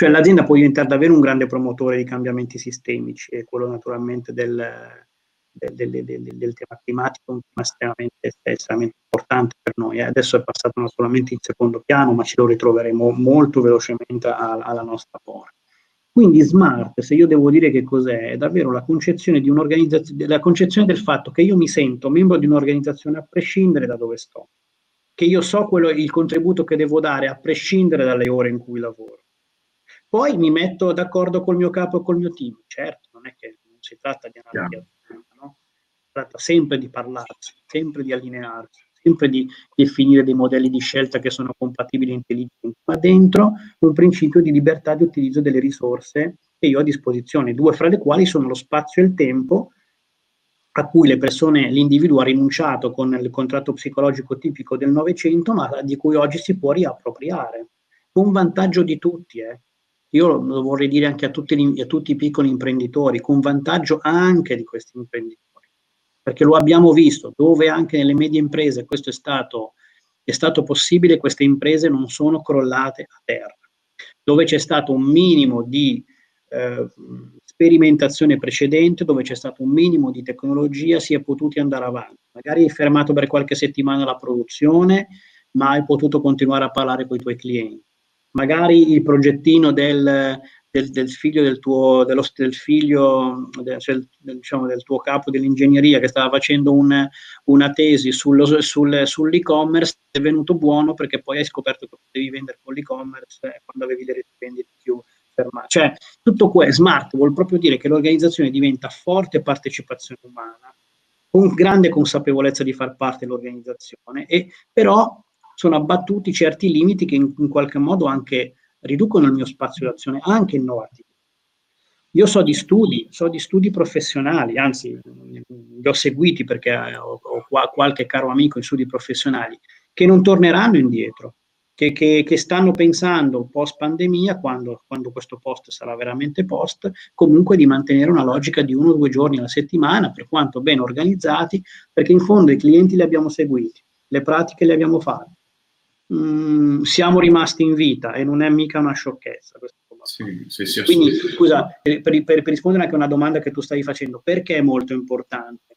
cioè l'azienda può diventare davvero un grande promotore di cambiamenti sistemici e quello naturalmente del, del, del, del tema climatico è un tema estremamente, estremamente importante per noi. Eh. Adesso è passato solamente in secondo piano, ma ce lo ritroveremo molto velocemente a, alla nostra porta. Quindi smart, se io devo dire che cos'è, è davvero la concezione, la concezione del fatto che io mi sento membro di un'organizzazione a prescindere da dove sto, che io so quello, il contributo che devo dare a prescindere dalle ore in cui lavoro Poi mi metto d'accordo col mio capo e col mio team. Certo, non è che non si tratta di anarchia, no? si tratta sempre di parlarsi, sempre di allinearsi, sempre di definire dei modelli di scelta che sono compatibili e intelligenti, ma dentro un principio di libertà di utilizzo delle risorse che io ho a disposizione, due fra le quali sono lo spazio e il tempo a cui le persone, l'individuo ha rinunciato con il contratto psicologico tipico del Novecento, ma di cui oggi si può riappropriare. Un vantaggio di tutti, eh. Io lo vorrei dire anche a tutti, a tutti i piccoli imprenditori, con vantaggio anche di questi imprenditori, perché lo abbiamo visto, dove anche nelle medie imprese questo è stato, è stato possibile, queste imprese non sono crollate a terra, dove c'è stato un minimo di eh, sperimentazione precedente dove c'è stato un minimo di tecnologia si è potuti andare avanti. Magari hai fermato per qualche settimana la produzione, ma hai potuto continuare a parlare con i tuoi clienti. Magari il progettino del, del, del figlio del tuo, dello, del figlio, del, cioè, diciamo, del tuo capo dell'ingegneria che stava facendo un, una tesi sullo, sul, sull'e-commerce è venuto buono perché poi hai scoperto che potevi vendere con l'e-commerce quando avevi le vendite più, fermare. Cioè, tutto questo, smart vuol proprio dire che l'organizzazione diventa forte partecipazione umana, con grande consapevolezza di far parte dell'organizzazione, e però sono abbattuti certi limiti che in, in qualche modo anche riducono il mio spazio d'azione, anche innovativo. Io so di studi, so di studi professionali, anzi li ho seguiti perché ho, ho qualche caro amico in studi professionali, che non torneranno indietro, che, che, che stanno pensando post pandemia, quando, quando, questo post sarà veramente post, comunque di mantenere una logica di uno o due giorni alla settimana, per quanto ben organizzati, perché in fondo i clienti li abbiamo seguiti, le pratiche le abbiamo fatte. Mm, siamo rimasti in vita e non è mica una sciocchezza. Sì, sì, sì, Quindi, scusa, per, per, per, rispondere anche a una domanda che tu stavi facendo, perché è molto importante?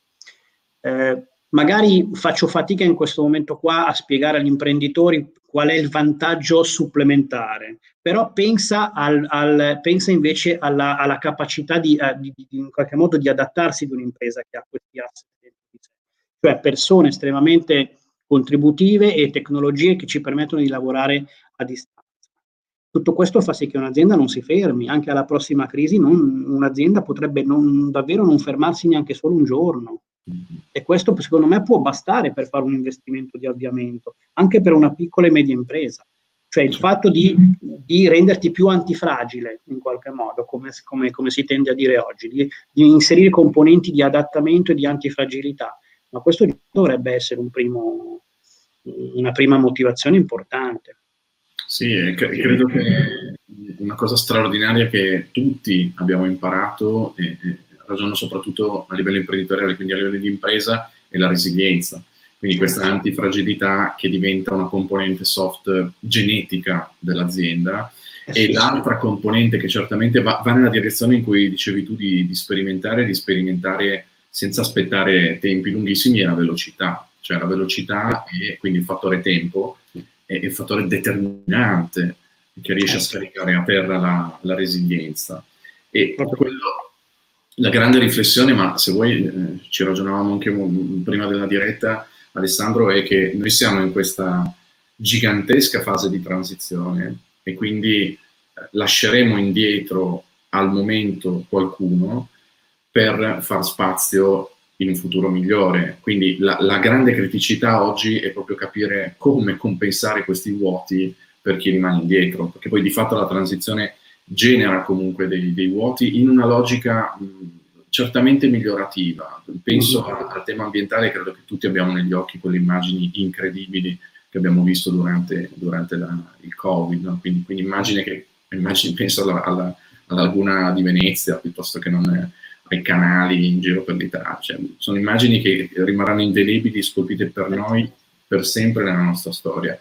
Eh, magari faccio fatica in questo momento qua a spiegare agli imprenditori qual è il vantaggio supplementare, però pensa, al, al, pensa invece alla, alla capacità di, uh, di, di, in qualche modo di adattarsi di un'impresa che ha questi asset cioè persone estremamente contributive e tecnologie che ci permettono di lavorare a distanza. Tutto questo fa sì che un'azienda non si fermi, anche alla prossima crisi non, un'azienda potrebbe non, davvero non fermarsi neanche solo un giorno. E questo secondo me può bastare per fare un investimento di avviamento, anche per una piccola e media impresa. Cioè il fatto di, di renderti più antifragile in qualche modo, come, come, come si tende a dire oggi, di, di, inserire componenti di adattamento e di antifragilità. Ma questo dovrebbe essere un primo, una prima motivazione importante. Sì, credo che una cosa straordinaria che tutti abbiamo imparato e, ragiono soprattutto a livello imprenditoriale, quindi a livello di impresa, è la resilienza. Quindi questa antifragilità che diventa una componente soft genetica dell'azienda. Eh e l'altra componente che certamente va, va, nella direzione in cui dicevi tu di, di sperimentare, di sperimentare senza aspettare tempi lunghissimi, è la velocità. Cioè la velocità e quindi il fattore tempo è il fattore determinante che riesce a certo. scaricare a terra la, la resilienza. E quello, la grande riflessione, ma se vuoi eh, ci ragionavamo anche prima della diretta, Alessandro, è che noi siamo in questa gigantesca fase di transizione e quindi eh, lasceremo indietro al momento qualcuno per far spazio in un futuro migliore. Quindi la, la grande criticità oggi è proprio capire come compensare questi vuoti per chi rimane indietro, perché poi di fatto la transizione genera comunque dei, dei vuoti in una logica mh, certamente migliorativa. Penso mm-hmm. al tema ambientale, credo che tutti abbiamo negli occhi quelle immagini incredibili che abbiamo visto durante, durante la, il Covid, no? quindi, quindi immagine che, immagini, penso alla, alla, alla, laguna di Venezia piuttosto che non ai canali in giro per l'Italia. Cioè, sono immagini che rimarranno indelebili, scolpite per noi per sempre nella nostra storia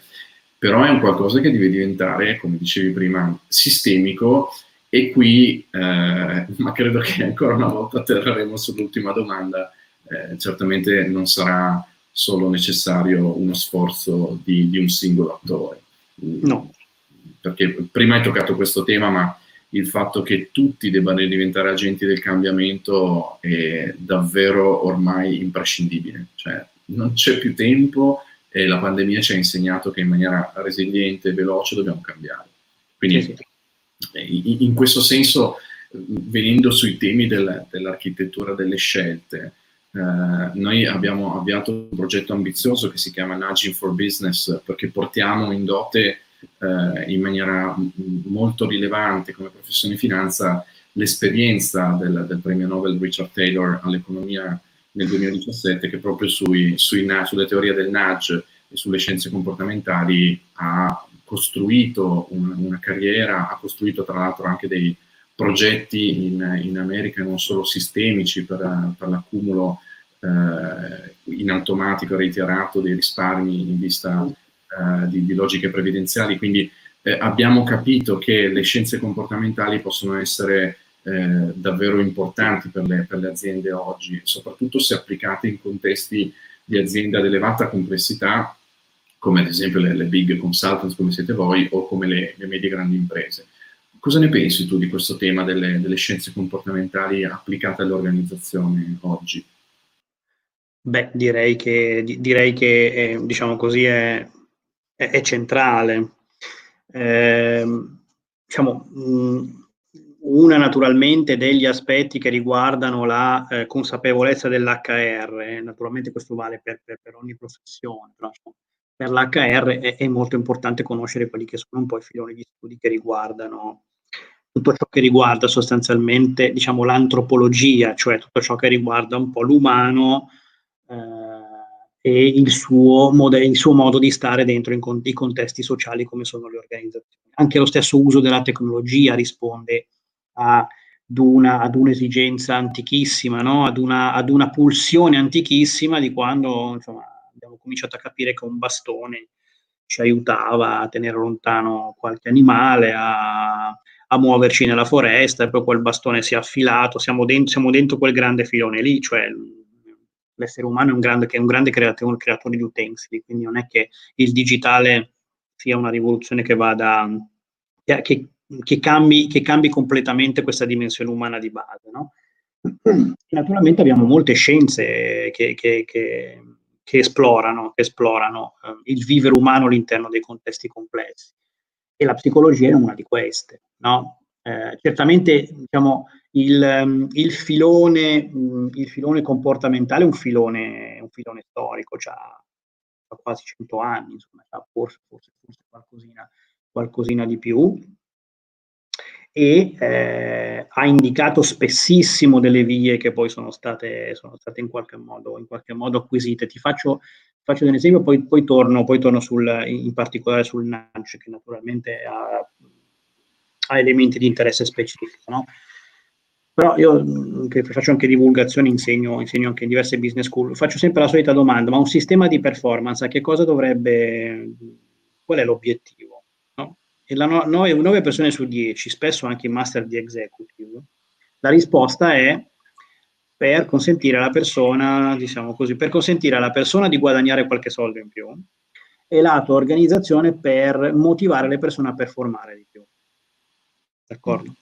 però è un qualcosa che deve diventare, come dicevi prima, sistemico e qui, eh, ma credo che ancora una volta atterreremo sull'ultima domanda, eh, certamente non sarà solo necessario uno sforzo di, di, un singolo attore. No. Perché prima hai toccato questo tema, ma il fatto che tutti debbano diventare agenti del cambiamento è davvero ormai imprescindibile. Cioè, non c'è più tempo e la pandemia ci ha insegnato che in maniera resiliente e veloce dobbiamo cambiare. Quindi sì, sì. in questo senso, venendo sui temi del, dell'architettura delle scelte, eh, noi abbiamo avviato un progetto ambizioso che si chiama Nudging for Business perché portiamo in dote eh, in maniera molto rilevante come professione finanza l'esperienza del, del, premio Nobel Richard Taylor all'economia nel 2017 che proprio sui, sui, sulle teorie del nudge e sulle scienze comportamentali ha costruito un, una carriera, ha costruito tra l'altro anche dei progetti in, in America non solo sistemici per, per l'accumulo eh, in automatico reiterato dei risparmi in vista eh, di, di, logiche previdenziali, quindi eh, abbiamo capito che le scienze comportamentali possono essere eh, davvero importanti per le, per le aziende oggi, soprattutto se applicate in contesti di aziende ad elevata complessità come ad esempio le, le, big consultants come siete voi o come le, le medie grandi imprese. Cosa ne pensi tu di questo tema delle, delle scienze comportamentali applicate all'organizzazione oggi? Beh, direi che, direi che è, diciamo così, è, è, è centrale. Eh, diciamo, una naturalmente degli aspetti che riguardano la eh, consapevolezza dell'HR, naturalmente questo vale per, per, per ogni professione, però per l'HR è, è, molto importante conoscere quelli che sono un po' i filoni di studi che riguardano tutto ciò che riguarda sostanzialmente diciamo, l'antropologia, cioè tutto ciò che riguarda un po' l'umano eh, e il suo, mode- il suo, modo di stare dentro con- i contesti sociali come sono le organizzazioni. Anche lo stesso uso della tecnologia risponde ad, una, ad un'esigenza antichissima, no? ad, una, ad, una, pulsione antichissima di quando insomma, abbiamo cominciato a capire che un bastone ci aiutava a tenere lontano qualche animale, a, a muoverci nella foresta, e poi quel bastone si è affilato, siamo dentro, siamo dentro quel grande filone lì, cioè l'essere umano è un grande, è un grande creatore, creatore di utensili, quindi non è che il digitale sia una rivoluzione che vada, che, che, cambi, che cambi completamente questa dimensione umana di base. No? Naturalmente abbiamo molte scienze che, che, che, che esplorano, esplorano eh, il vivere umano all'interno dei contesti complessi e la psicologia è una di queste. No? Eh, certamente diciamo, il, il, filone, il, filone, comportamentale è un filone, un filone storico, ha quasi 100 anni, insomma, forse, forse, forse qualcosina, qualcosina di più e eh, ha indicato spessissimo delle vie che poi sono state, sono state in, qualche modo, in, qualche modo, acquisite. Ti faccio, faccio un esempio, poi, poi, torno, poi torno sul, in particolare sul nudge, che naturalmente ha, ha elementi di interesse specifico. No? Però io che faccio anche divulgazione, insegno, insegno anche in diverse business school, faccio sempre la solita domanda, ma un sistema di performance a che cosa dovrebbe, qual è l'obiettivo? e la no, 9, 9 persone su 10, spesso anche in master di executive, la risposta è per consentire alla persona, diciamo così, per consentire alla persona di guadagnare qualche soldo in più e lato organizzazione per motivare le persone a performare di più. D'accordo?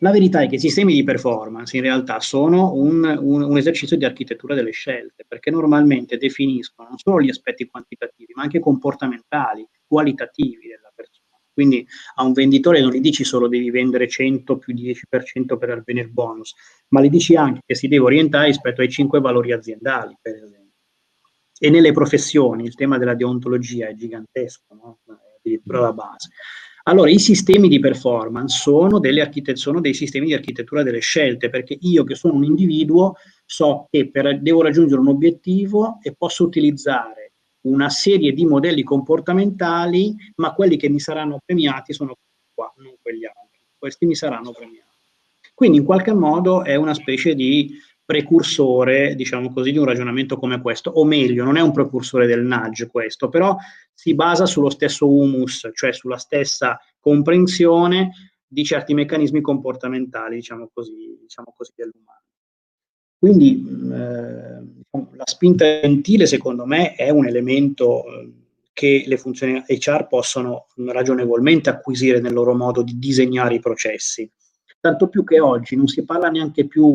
La verità è che i sistemi di performance in realtà sono un, un, un, esercizio di architettura delle scelte, perché normalmente definiscono non solo gli aspetti quantitativi, ma anche comportamentali, qualitativi della persona. Quindi a un venditore non gli dici solo devi vendere 100 più 10% per avere il bonus, ma gli dici anche che si deve orientare rispetto ai 5 valori aziendali, per esempio. E nelle professioni il tema della deontologia è gigantesco, no? è addirittura la base. Allora, i sistemi di performance sono, sono, dei sistemi di architettura delle scelte, perché io che sono un individuo so che per, devo raggiungere un obiettivo e posso utilizzare una serie di modelli comportamentali, ma quelli che mi saranno premiati sono qua, non quegli altri. Questi mi saranno premiati. Quindi in qualche modo è una specie di precursore, diciamo così, di un ragionamento come questo, o meglio, non è un precursore del nudge questo, però si basa sullo stesso humus, cioè sulla stessa comprensione di certi meccanismi comportamentali, diciamo così, diciamo così dell'umano. Quindi eh, la spinta gentile, secondo me, è un elemento eh, che le funzioni HR possono ragionevolmente acquisire nel loro modo di disegnare i processi. Tanto più che oggi non si parla neanche più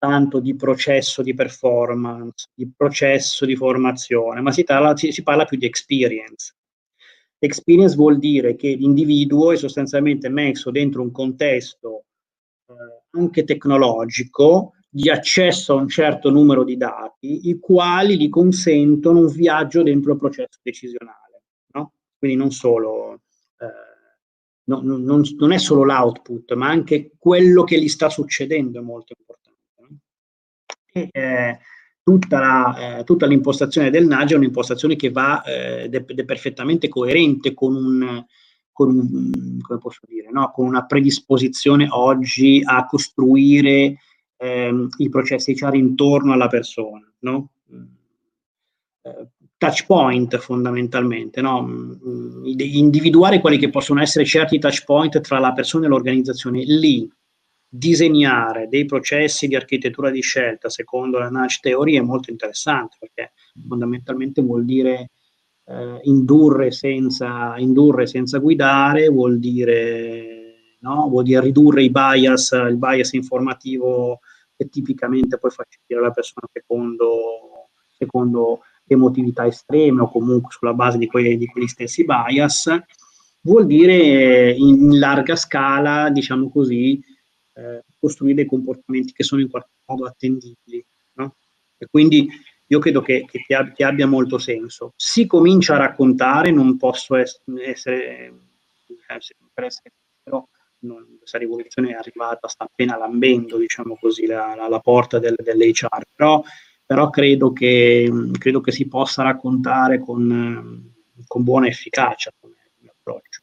tanto di processo di performance, di processo di formazione, ma si parla, si, si parla più di experience. Experience vuol dire che l'individuo è sostanzialmente messo dentro un contesto eh, anche tecnologico di accesso a un certo numero di dati, i quali gli consentono un viaggio dentro il processo decisionale. No? Quindi non solo, eh, no, non, non, è solo l'output, ma anche quello che gli sta succedendo è molto importante. No? Eh, tutta, la, eh, tutta, l'impostazione del NAGE è un'impostazione che va eh, ed, è, perfettamente coerente con un, con, un, dire, con una predisposizione oggi a costruire ehm, i processi HR intorno alla persona, no? Eh, touch point fondamentalmente, no? Mm, individuare quali che possono essere certi touch point tra la persona e l'organizzazione, lì disegnare dei processi di architettura di scelta secondo la Nudge Theory è molto interessante perché fondamentalmente vuol dire eh, indurre, senza, indurre senza guidare, vuol dire, no? vuol dire ridurre i bias, il bias informativo che tipicamente poi fa scegliere la persona secondo, secondo emotività estreme o comunque sulla base di, que- di quegli stessi bias, vuol dire in larga scala, diciamo così, eh, costruire dei comportamenti che sono in qualche modo attendibili. No? E quindi io credo che, che, che, abbia, che, abbia molto senso. Si comincia a raccontare, non posso essere, essere per essere però non, questa rivoluzione è arrivata, sta appena lambendo, diciamo così, la, la, la porta del, dell'HR, però, però credo, che, credo, che, si possa raccontare con, con buona efficacia come, come approccio.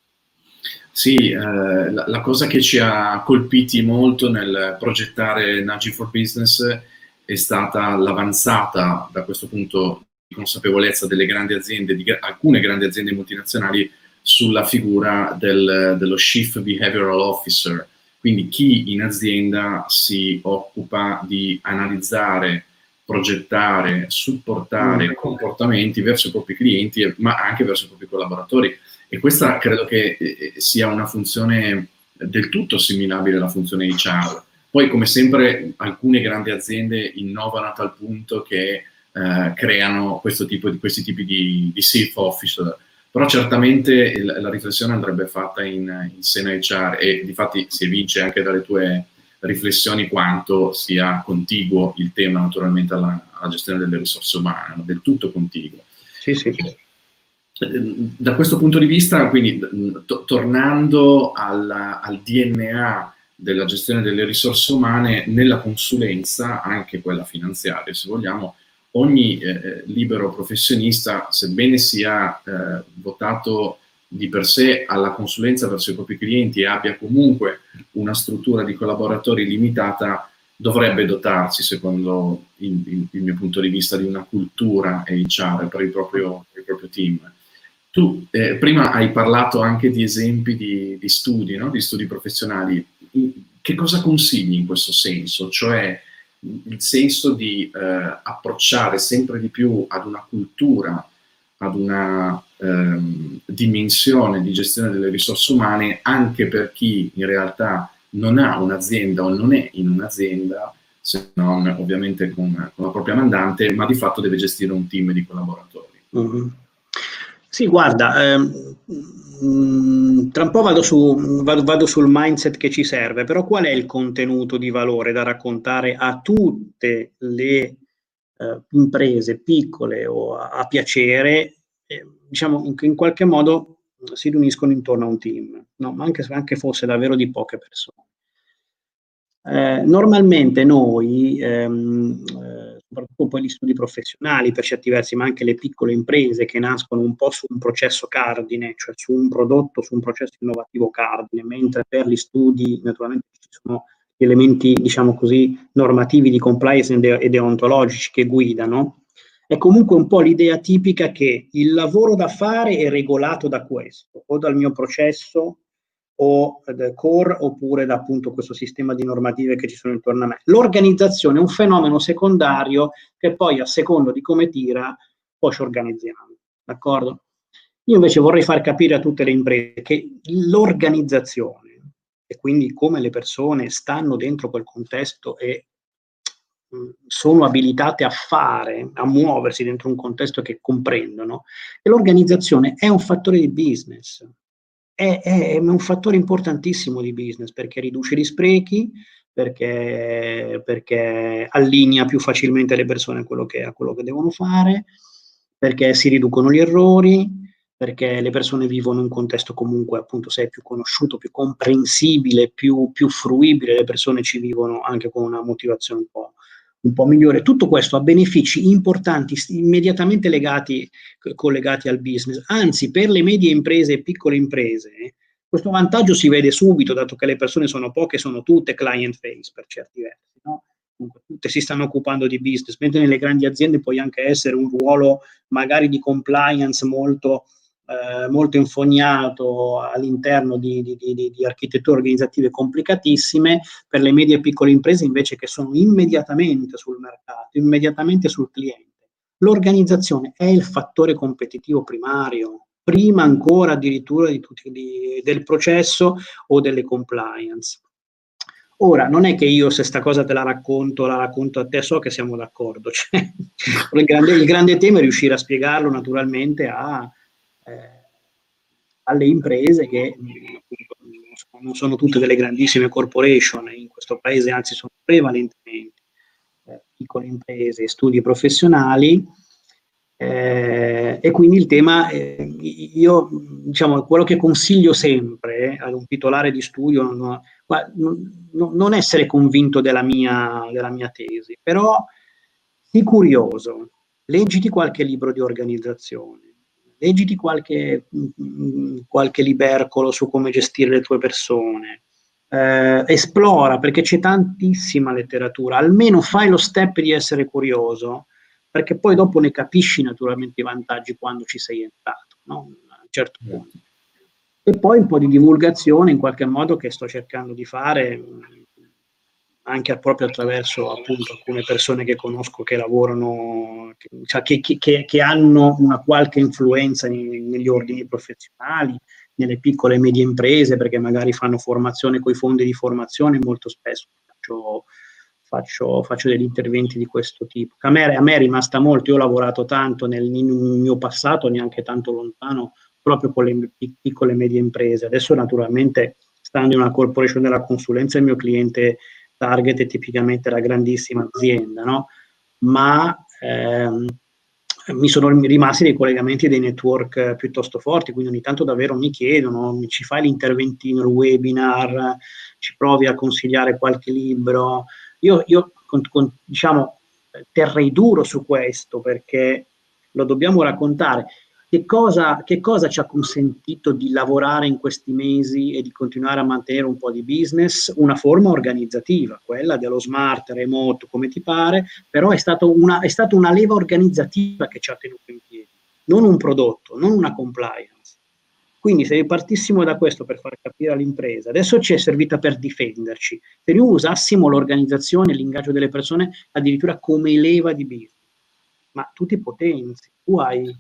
Sì, eh, la, la, cosa che ci ha colpiti molto nel progettare Nagi for Business è stata l'avanzata da questo punto di consapevolezza delle grandi aziende, di alcune grandi aziende multinazionali sulla figura del, dello Chief Behavioral Officer, quindi chi in azienda si occupa di analizzare, progettare, supportare mm. comportamenti verso i propri clienti, ma anche verso i propri collaboratori. E questa credo che eh, sia una funzione del tutto assimilabile alla funzione HR. Poi, come sempre, alcune grandi aziende innovano a tal punto che eh, creano tipo di, questi tipi di, di safe officer però certamente il, la riflessione andrebbe fatta in, in seno HR e difatti si evince anche dalle tue riflessioni quanto sia contiguo il tema naturalmente alla, alla gestione delle risorse umane, del tutto contiguo. Sì, sì. Da questo punto di vista, quindi to- tornando alla, al DNA della gestione delle risorse umane, nella consulenza, anche quella finanziaria se vogliamo, ogni eh, libero professionista, sebbene sia eh, votato di per sé alla consulenza verso i propri clienti e abbia comunque una struttura di collaboratori limitata, dovrebbe dotarsi, secondo il, il, il mio punto di vista, di una cultura HR per il proprio, per il proprio team. Tu eh, prima hai parlato anche di esempi di, di studi, no? di studi professionali. Che cosa consigli in questo senso? Cioè, il senso di eh, approcciare sempre di più ad una cultura, ad una ehm, dimensione di gestione delle risorse umane anche per chi in realtà non ha un'azienda o non è in un'azienda, se non ovviamente con, con la propria mandante, ma di fatto deve gestire un team di collaboratori. Mm-hmm. Sì, guarda, ehm, mm, tra un po' vado, su, vado, vado, sul mindset che ci serve, però qual è il contenuto di valore da raccontare a tutte le eh, imprese piccole o a, a piacere, eh, diciamo in, in, qualche modo si riuniscono intorno a un team, no? anche, anche fosse davvero di poche persone. Eh, normalmente noi ehm, soprattutto poi gli studi professionali per certi versi, ma anche le piccole imprese che nascono un po' su un processo cardine, cioè su un prodotto, su un processo innovativo cardine, mentre per gli studi naturalmente ci sono gli elementi, diciamo così, normativi di compliance e deontologici che guidano, è comunque un po' l'idea tipica che il lavoro da fare è regolato da questo, o dal mio processo o del core oppure da appunto questo sistema di normative che ci sono intorno a me. L'organizzazione è un fenomeno secondario che poi a secondo di come tira poi ci organizziamo, d'accordo? Io invece vorrei far capire a tutte le imprese che l'organizzazione e quindi come le persone stanno dentro quel contesto e sono abilitate a fare, a muoversi dentro un contesto che comprendono, e l'organizzazione è un fattore di business, è, è, un fattore importantissimo di business perché riduce gli sprechi, perché, perché allinea più facilmente le persone a quello, che, a quello che devono fare, perché si riducono gli errori, perché le persone vivono in un contesto comunque, appunto, se più conosciuto, più comprensibile, più, più fruibile, le persone ci vivono anche con una motivazione un po', un po' migliore. Tutto questo ha benefici importanti immediatamente legati, collegati al business. Anzi, per le medie imprese e piccole imprese, questo vantaggio si vede subito, dato che le persone sono poche, sono tutte client face per certi versi. No? tutte si stanno occupando di business, mentre nelle grandi aziende puoi anche essere un ruolo magari di compliance molto eh, molto infognato all'interno di, di, di, di, architetture organizzative complicatissime, per le medie e piccole imprese invece che sono immediatamente sul mercato, immediatamente sul cliente. L'organizzazione è il fattore competitivo primario, prima ancora addirittura di tutti, del processo o delle compliance. Ora, non è che io se sta cosa te la racconto, la racconto a te, so che siamo d'accordo. Cioè, il, grande, il, grande, tema è riuscire a spiegarlo naturalmente a, eh, alle imprese che non sono tutte delle grandissime corporation in questo paese, anzi sono prevalentemente eh, piccole imprese studi professionali. Eh, e quindi il tema, eh, io diciamo, quello che consiglio sempre ad un titolare di studio, non, non, non essere convinto della mia, della mia tesi, però sii curioso, leggiti qualche libro di organizzazione, leggiti qualche, mm, qualche libercolo su come gestire le tue persone, eh, esplora perché c'è tantissima letteratura, almeno fai lo step di essere curioso, perché poi dopo ne capisci naturalmente i vantaggi quando ci sei entrato, no? a un certo punto. E poi un po' di divulgazione in qualche modo che sto cercando di fare anche proprio attraverso appunto alcune persone che conosco che lavorano, che, cioè che, che, che hanno una qualche influenza in, negli ordini professionali, nelle piccole e medie imprese, perché magari fanno formazione con i fondi di formazione, molto spesso faccio, faccio, faccio degli interventi di questo tipo. A me, a me, è rimasta molto, io ho lavorato tanto nel, nel mio passato, neanche tanto lontano, proprio con le piccole e medie imprese. Adesso naturalmente, stando in una corporation della consulenza, il mio cliente target è tipicamente la grandissima azienda, no? ma ehm, mi sono rimasti dei collegamenti dei network piuttosto forti, quindi ogni tanto davvero mi chiedono, ci fai l'interventino, il webinar, ci provi a consigliare qualche libro. Io, io con, con, diciamo, terrei duro su questo perché lo dobbiamo raccontare. Che cosa, che cosa, ci ha consentito di lavorare in questi mesi e di continuare a mantenere un po' di business? Una forma organizzativa, quella dello smart, remote, come ti pare, però è, una, è stata una leva organizzativa che ci ha tenuto in piedi, non un prodotto, non una compliance. Quindi se partissimo da questo per far capire all'impresa, adesso ci è servita per difenderci, se noi usassimo l'organizzazione, l'ingaggio delle persone addirittura come leva di business, ma tu ti potenzi, tu hai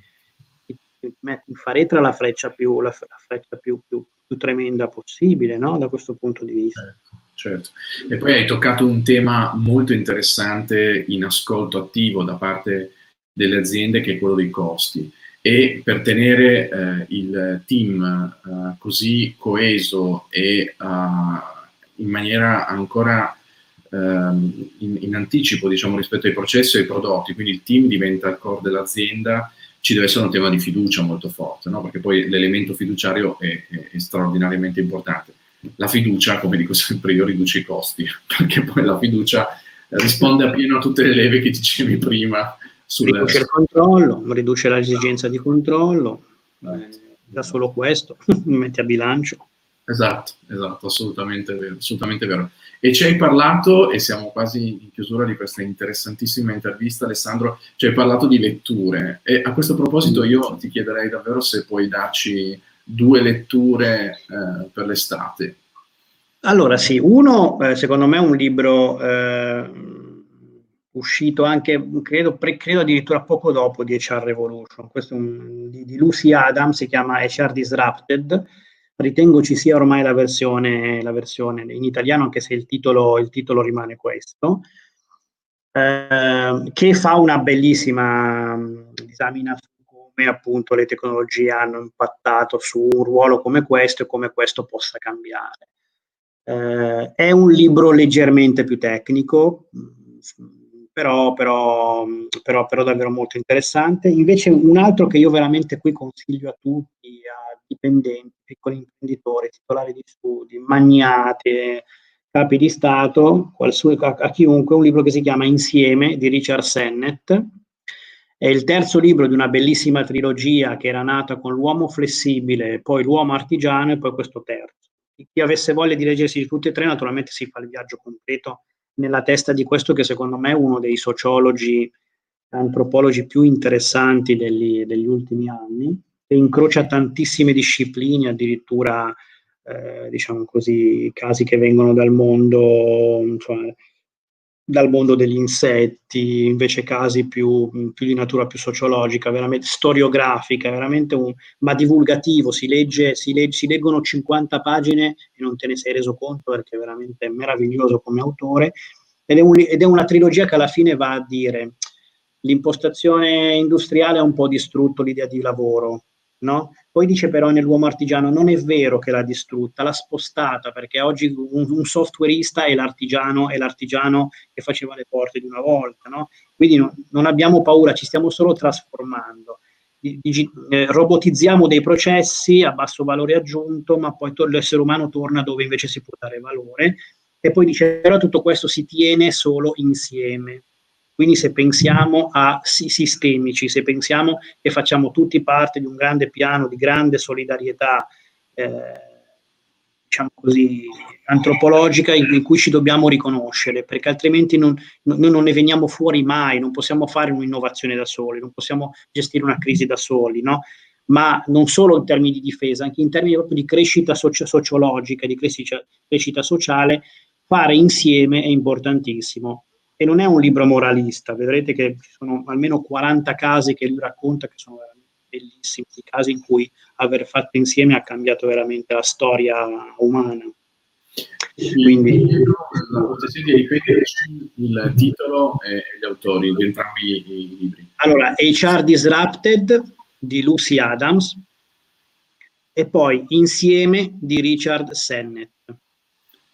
metti in la freccia più, la, la freccia più, più, più tremenda possibile, no? da questo punto di vista. Certo, certo. E poi hai toccato un tema molto interessante in ascolto attivo da parte delle aziende che è quello dei costi. E per tenere eh, il team eh, così coeso e uh, in maniera ancora ehm, in, in, anticipo diciamo, rispetto ai processi e ai prodotti, quindi il team diventa il core dell'azienda ci deve essere un tema di fiducia molto forte, no? perché poi l'elemento fiduciario è, è, è, straordinariamente importante. La fiducia, come dico sempre io, riduce i costi, perché poi la fiducia risponde appieno a tutte le leve che dicevi prima. Sul... Riduce il controllo, riduce l'esigenza di controllo, eh, da solo questo, metti a bilancio. Esatto, esatto, assolutamente vero, assolutamente vero. E ci hai parlato, e siamo quasi in chiusura di questa interessantissima intervista, Alessandro, ci hai parlato di letture. E a questo proposito io ti chiederei davvero se puoi darci due letture eh, per l'estate. Allora sì, uno eh, secondo me è un libro eh, uscito anche, credo, pre, credo, addirittura poco dopo di HR Revolution, questo è un, di, di Lucy Adams, si chiama HR Disrupted, ritengo ci sia ormai la versione, la versione in italiano, anche se il titolo, il titolo rimane questo. eh, che fa una bellissima disamina su come appunto le tecnologie hanno impattato su un ruolo come questo e come questo possa cambiare. Eh, è un libro leggermente più tecnico, però, però, però, però, davvero molto interessante. Invece un altro che io veramente qui consiglio a tutti, a dipendenti, piccoli imprenditori, titolari di studi, magnati, capi di Stato, a, chiunque, un libro che si chiama Insieme di Richard Sennett. È il terzo libro di una bellissima trilogia che era nata con l'uomo flessibile, poi l'uomo artigiano e poi questo terzo. Chi avesse voglia di leggersi tutti e tre, naturalmente si fa il viaggio completo nella testa di questo che secondo me è uno dei sociologi, antropologi più interessanti degli, degli ultimi anni, incrocia tantissime discipline, addirittura eh, diciamo così, casi che vengono dal mondo, cioè, dal mondo degli insetti, invece casi più, più, di natura più sociologica, veramente storiografica, veramente un, ma divulgativo, si, legge, si, legge, si leggono 50 pagine e non te ne sei reso conto perché è veramente meraviglioso come autore. Ed è, un, ed è una trilogia che alla fine va a dire l'impostazione industriale ha un po' distrutto l'idea di lavoro, No? Poi dice però nell'uomo artigiano non è vero che l'ha distrutta, l'ha spostata perché oggi un, un softwareista è l'artigiano, è l'artigiano che faceva le porte di una volta. No? Quindi no, non abbiamo paura, ci stiamo solo trasformando. Digi, eh, robotizziamo dei processi a basso valore aggiunto, ma poi to- l'essere umano torna dove invece si può dare valore. E poi dice però tutto questo si tiene solo insieme. Quindi se pensiamo a sistemici, se pensiamo che facciamo tutti parte di un grande piano di grande solidarietà, eh, diciamo così, antropologica in, cui ci dobbiamo riconoscere, perché altrimenti non, noi non ne veniamo fuori mai, non possiamo fare un'innovazione da soli, non possiamo gestire una crisi da soli, no? ma non solo in termini di difesa, anche in termini proprio di crescita socio- sociologica, di crescita, crescita sociale, fare insieme è importantissimo e non è un libro moralista, vedrete che ci sono almeno 40 casi che lui racconta che sono bellissimi, i casi in cui aver fatto insieme ha cambiato veramente la storia umana. Quindi, potete ripetere il titolo e gli autori di entrambi i libri? Allora, HR Disrupted di Lucy Adams e poi Insieme di Richard Sennett.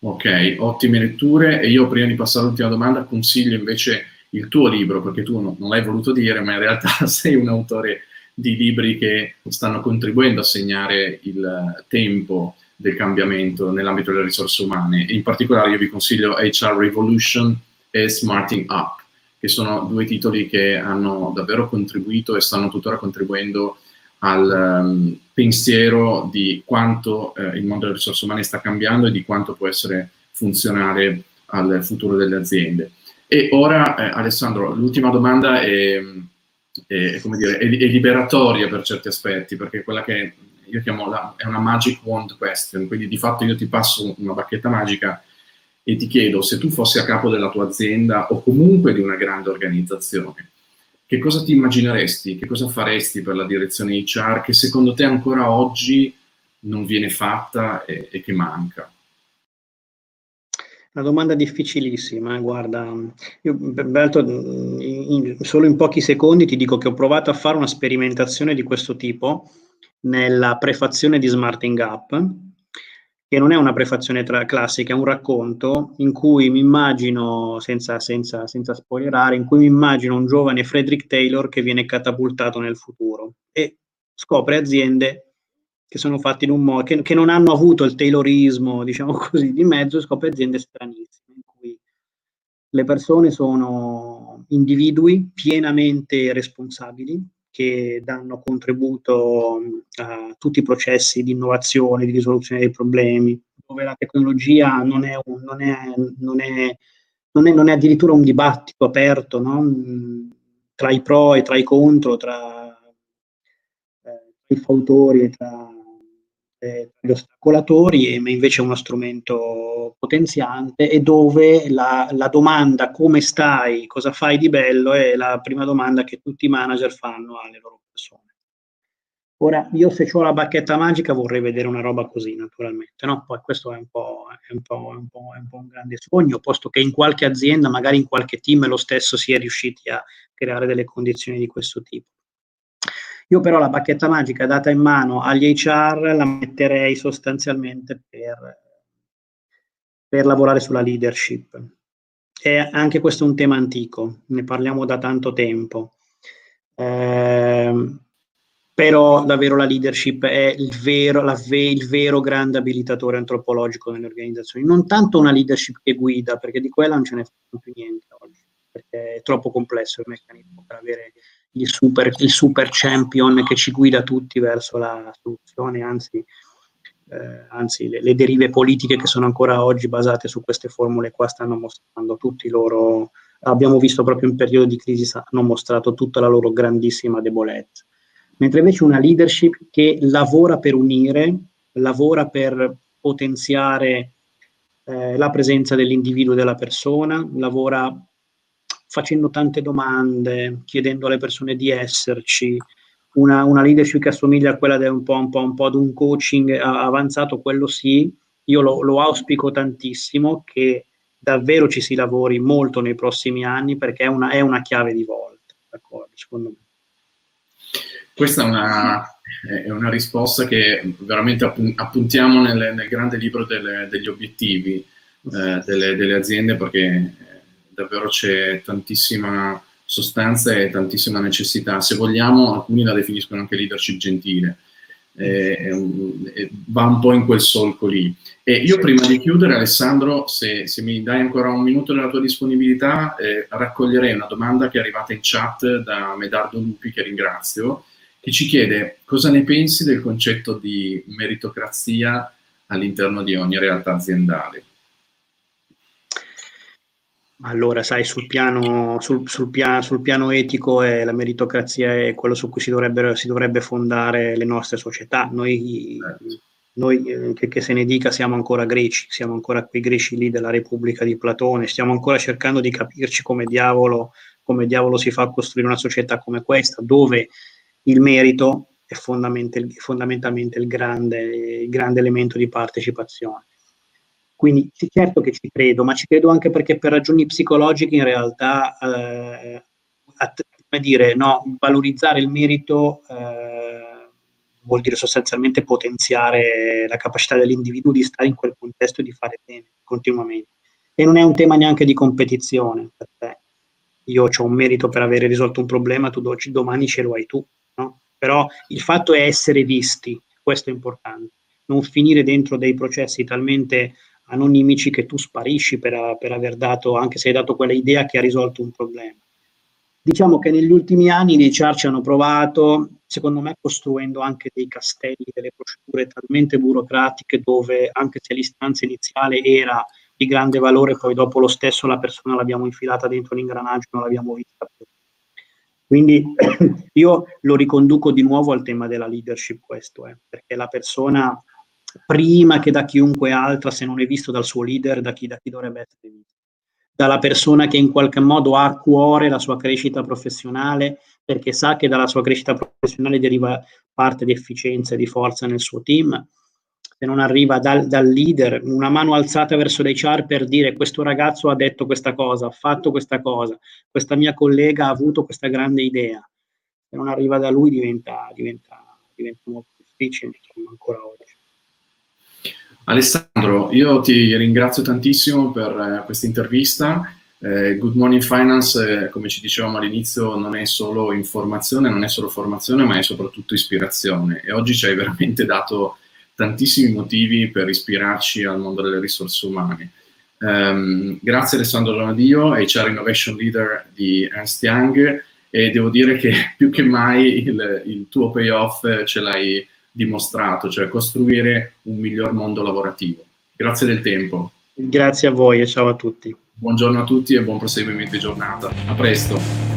Ok, ottime letture e io prima di passare all'ultima domanda consiglio invece il tuo libro, perché tu non, non l'hai voluto dire, ma in realtà sei un autore di libri che stanno contribuendo a segnare il tempo del cambiamento nell'ambito delle risorse umane. In particolare io vi consiglio HR Revolution e Smarting Up, che sono due titoli che hanno davvero contribuito e stanno tuttora contribuendo al um, pensiero di quanto eh, il mondo delle risorse umane sta cambiando e di quanto può essere funzionale al futuro delle aziende. E ora, eh, Alessandro, l'ultima domanda è, è, dire, è, è, liberatoria per certi aspetti, perché è quella che io chiamo la, è una magic wand question, quindi di fatto io ti passo una bacchetta magica e ti chiedo se tu fossi a capo della tua azienda o comunque di una grande organizzazione, che cosa ti immagineresti, che cosa faresti per la direzione HR che secondo te ancora oggi non viene fatta e, e che manca? Una domanda difficilissima, guarda, io in, in, solo in pochi secondi ti dico che ho provato a fare una sperimentazione di questo tipo nella prefazione di Smarting Up, che non è una prefazione tra, classica, è un racconto in cui mi immagino, senza, senza, senza spoilerare, in cui mi immagino un giovane Frederick Taylor che viene catapultato nel futuro e scopre aziende che sono fatte in un modo, che, che non hanno avuto il Taylorismo, diciamo così, di mezzo, scopre aziende stranissime in cui le persone sono individui pienamente responsabili, che danno contributo a tutti i processi di innovazione, di risoluzione dei problemi, dove la tecnologia non è, un, non è, non è, non è, non è addirittura un dibattito aperto no? tra i pro e tra i contro, tra, eh, i fautori e tra, eh, gli ostacolatori, ma invece è uno strumento potenziante e dove la, la domanda come stai, cosa fai di bello è la prima domanda che tutti i manager fanno alle loro persone. Ora, io se ho la bacchetta magica vorrei vedere una roba così, naturalmente, no? Poi questo è un, po', è, un po', è, un po', è un po' un grande sogno, posto che in qualche azienda, magari in qualche team, lo stesso si è riusciti a creare delle condizioni di questo tipo. Io però la bacchetta magica data in mano agli HR la metterei sostanzialmente per, per lavorare sulla leadership. E anche questo è un tema antico, ne parliamo da tanto tempo. Eh, però davvero la leadership è il vero, la il vero grande abilitatore antropologico nelle organizzazioni, non tanto una leadership che guida, perché di quella non ce ne fa più niente oggi, perché è troppo complesso il meccanismo per avere il super, il super champion che ci guida tutti verso la soluzione, anzi, eh, anzi le, le, derive politiche che sono ancora oggi basate su queste formule qua stanno mostrando tutti i loro, abbiamo visto proprio in periodo di crisi, hanno mostrato tutta la loro grandissima debolezza. Mentre invece una leadership che lavora per unire, lavora per potenziare eh, la presenza dell'individuo e della persona, lavora facendo tante domande, chiedendo alle persone di esserci, una, una leadership che assomiglia a quella di un po', un po', un po' ad un coaching avanzato, quello sì, io lo, lo auspico tantissimo che davvero ci si lavori molto nei prossimi anni perché è una, è una chiave di volta, d'accordo, secondo me. Questa è una, è una risposta che veramente appuntiamo nel, nel grande libro delle, degli obiettivi eh, delle, delle, aziende perché eh, davvero c'è tantissima sostanza e tantissima necessità. Se vogliamo, alcuni la definiscono anche leadership gentile. Eh, va un po' in quel solco lì. E io prima di chiudere, Alessandro, se, se mi dai ancora un minuto della tua disponibilità, eh, raccoglierei una domanda che è arrivata in chat da Medardo Lupi, che ringrazio, che ci chiede cosa ne pensi del concetto di meritocrazia all'interno di ogni realtà aziendale. Allora, sai, sul piano, sul, sul, piano, sul piano, etico eh, la meritocrazia è quello su cui si, si dovrebbe fondare le nostre società. Noi, certo. noi eh, che, che, se ne dica, siamo ancora greci, siamo ancora quei greci lì della Repubblica di Platone, stiamo ancora cercando di capirci come diavolo, come diavolo si fa a costruire una società come questa, dove il merito è fondamentalmente il grande, il grande elemento di partecipazione. Quindi certo che ci credo, ma ci credo anche perché per ragioni psicologiche in realtà, eh, at- come dire, no, valorizzare il merito eh, vuol dire sostanzialmente potenziare la capacità dell'individuo di stare in quel contesto e di fare bene continuamente. E non è un tema neanche di competizione per te. Io ho un merito per aver risolto un problema, tu domani ce lo hai tu no? però il fatto è essere visti, questo è importante, non finire dentro dei processi talmente anonimici che tu sparisci per, per aver dato, anche se hai dato quella idea che ha risolto un problema. Diciamo che negli ultimi anni i ci hanno provato, secondo me costruendo anche dei castelli, delle procedure talmente burocratiche dove anche se l'istanza iniziale era di grande valore, poi dopo lo stesso la persona l'abbiamo infilata dentro l'ingranaggio, non l'abbiamo vista più. Quindi io lo riconduco di nuovo al tema della leadership questo, eh, perché la persona prima che da chiunque altra, se non è visto dal suo leader, da chi, da chi dovrebbe essere visto? Dalla persona che in qualche modo ha a cuore la sua crescita professionale, perché sa che dalla sua crescita professionale deriva parte di efficienza e di forza nel suo team, se non arriva dal, dal, leader, una mano alzata verso l'HR per dire questo ragazzo ha detto questa cosa, ha fatto questa cosa, questa mia collega ha avuto questa grande idea. Se non arriva da lui diventa, diventa, diventa molto difficile ancora oggi. Alessandro, io ti ringrazio tantissimo per eh, questa intervista. Eh, Good Morning Finance, eh, come ci dicevamo all'inizio, non è solo informazione, non è solo formazione, ma è soprattutto ispirazione. E oggi ci hai veramente dato tantissimi motivi per ispirarci al mondo delle risorse umane. Um, grazie Alessandro Donadio, HR Innovation Leader di Ernst Young e devo dire che più che mai il, il tuo payoff ce l'hai dimostrato, cioè costruire un miglior mondo lavorativo. Grazie del tempo. Grazie a voi e ciao a tutti. Buongiorno a tutti e buon proseguimento di giornata. A presto.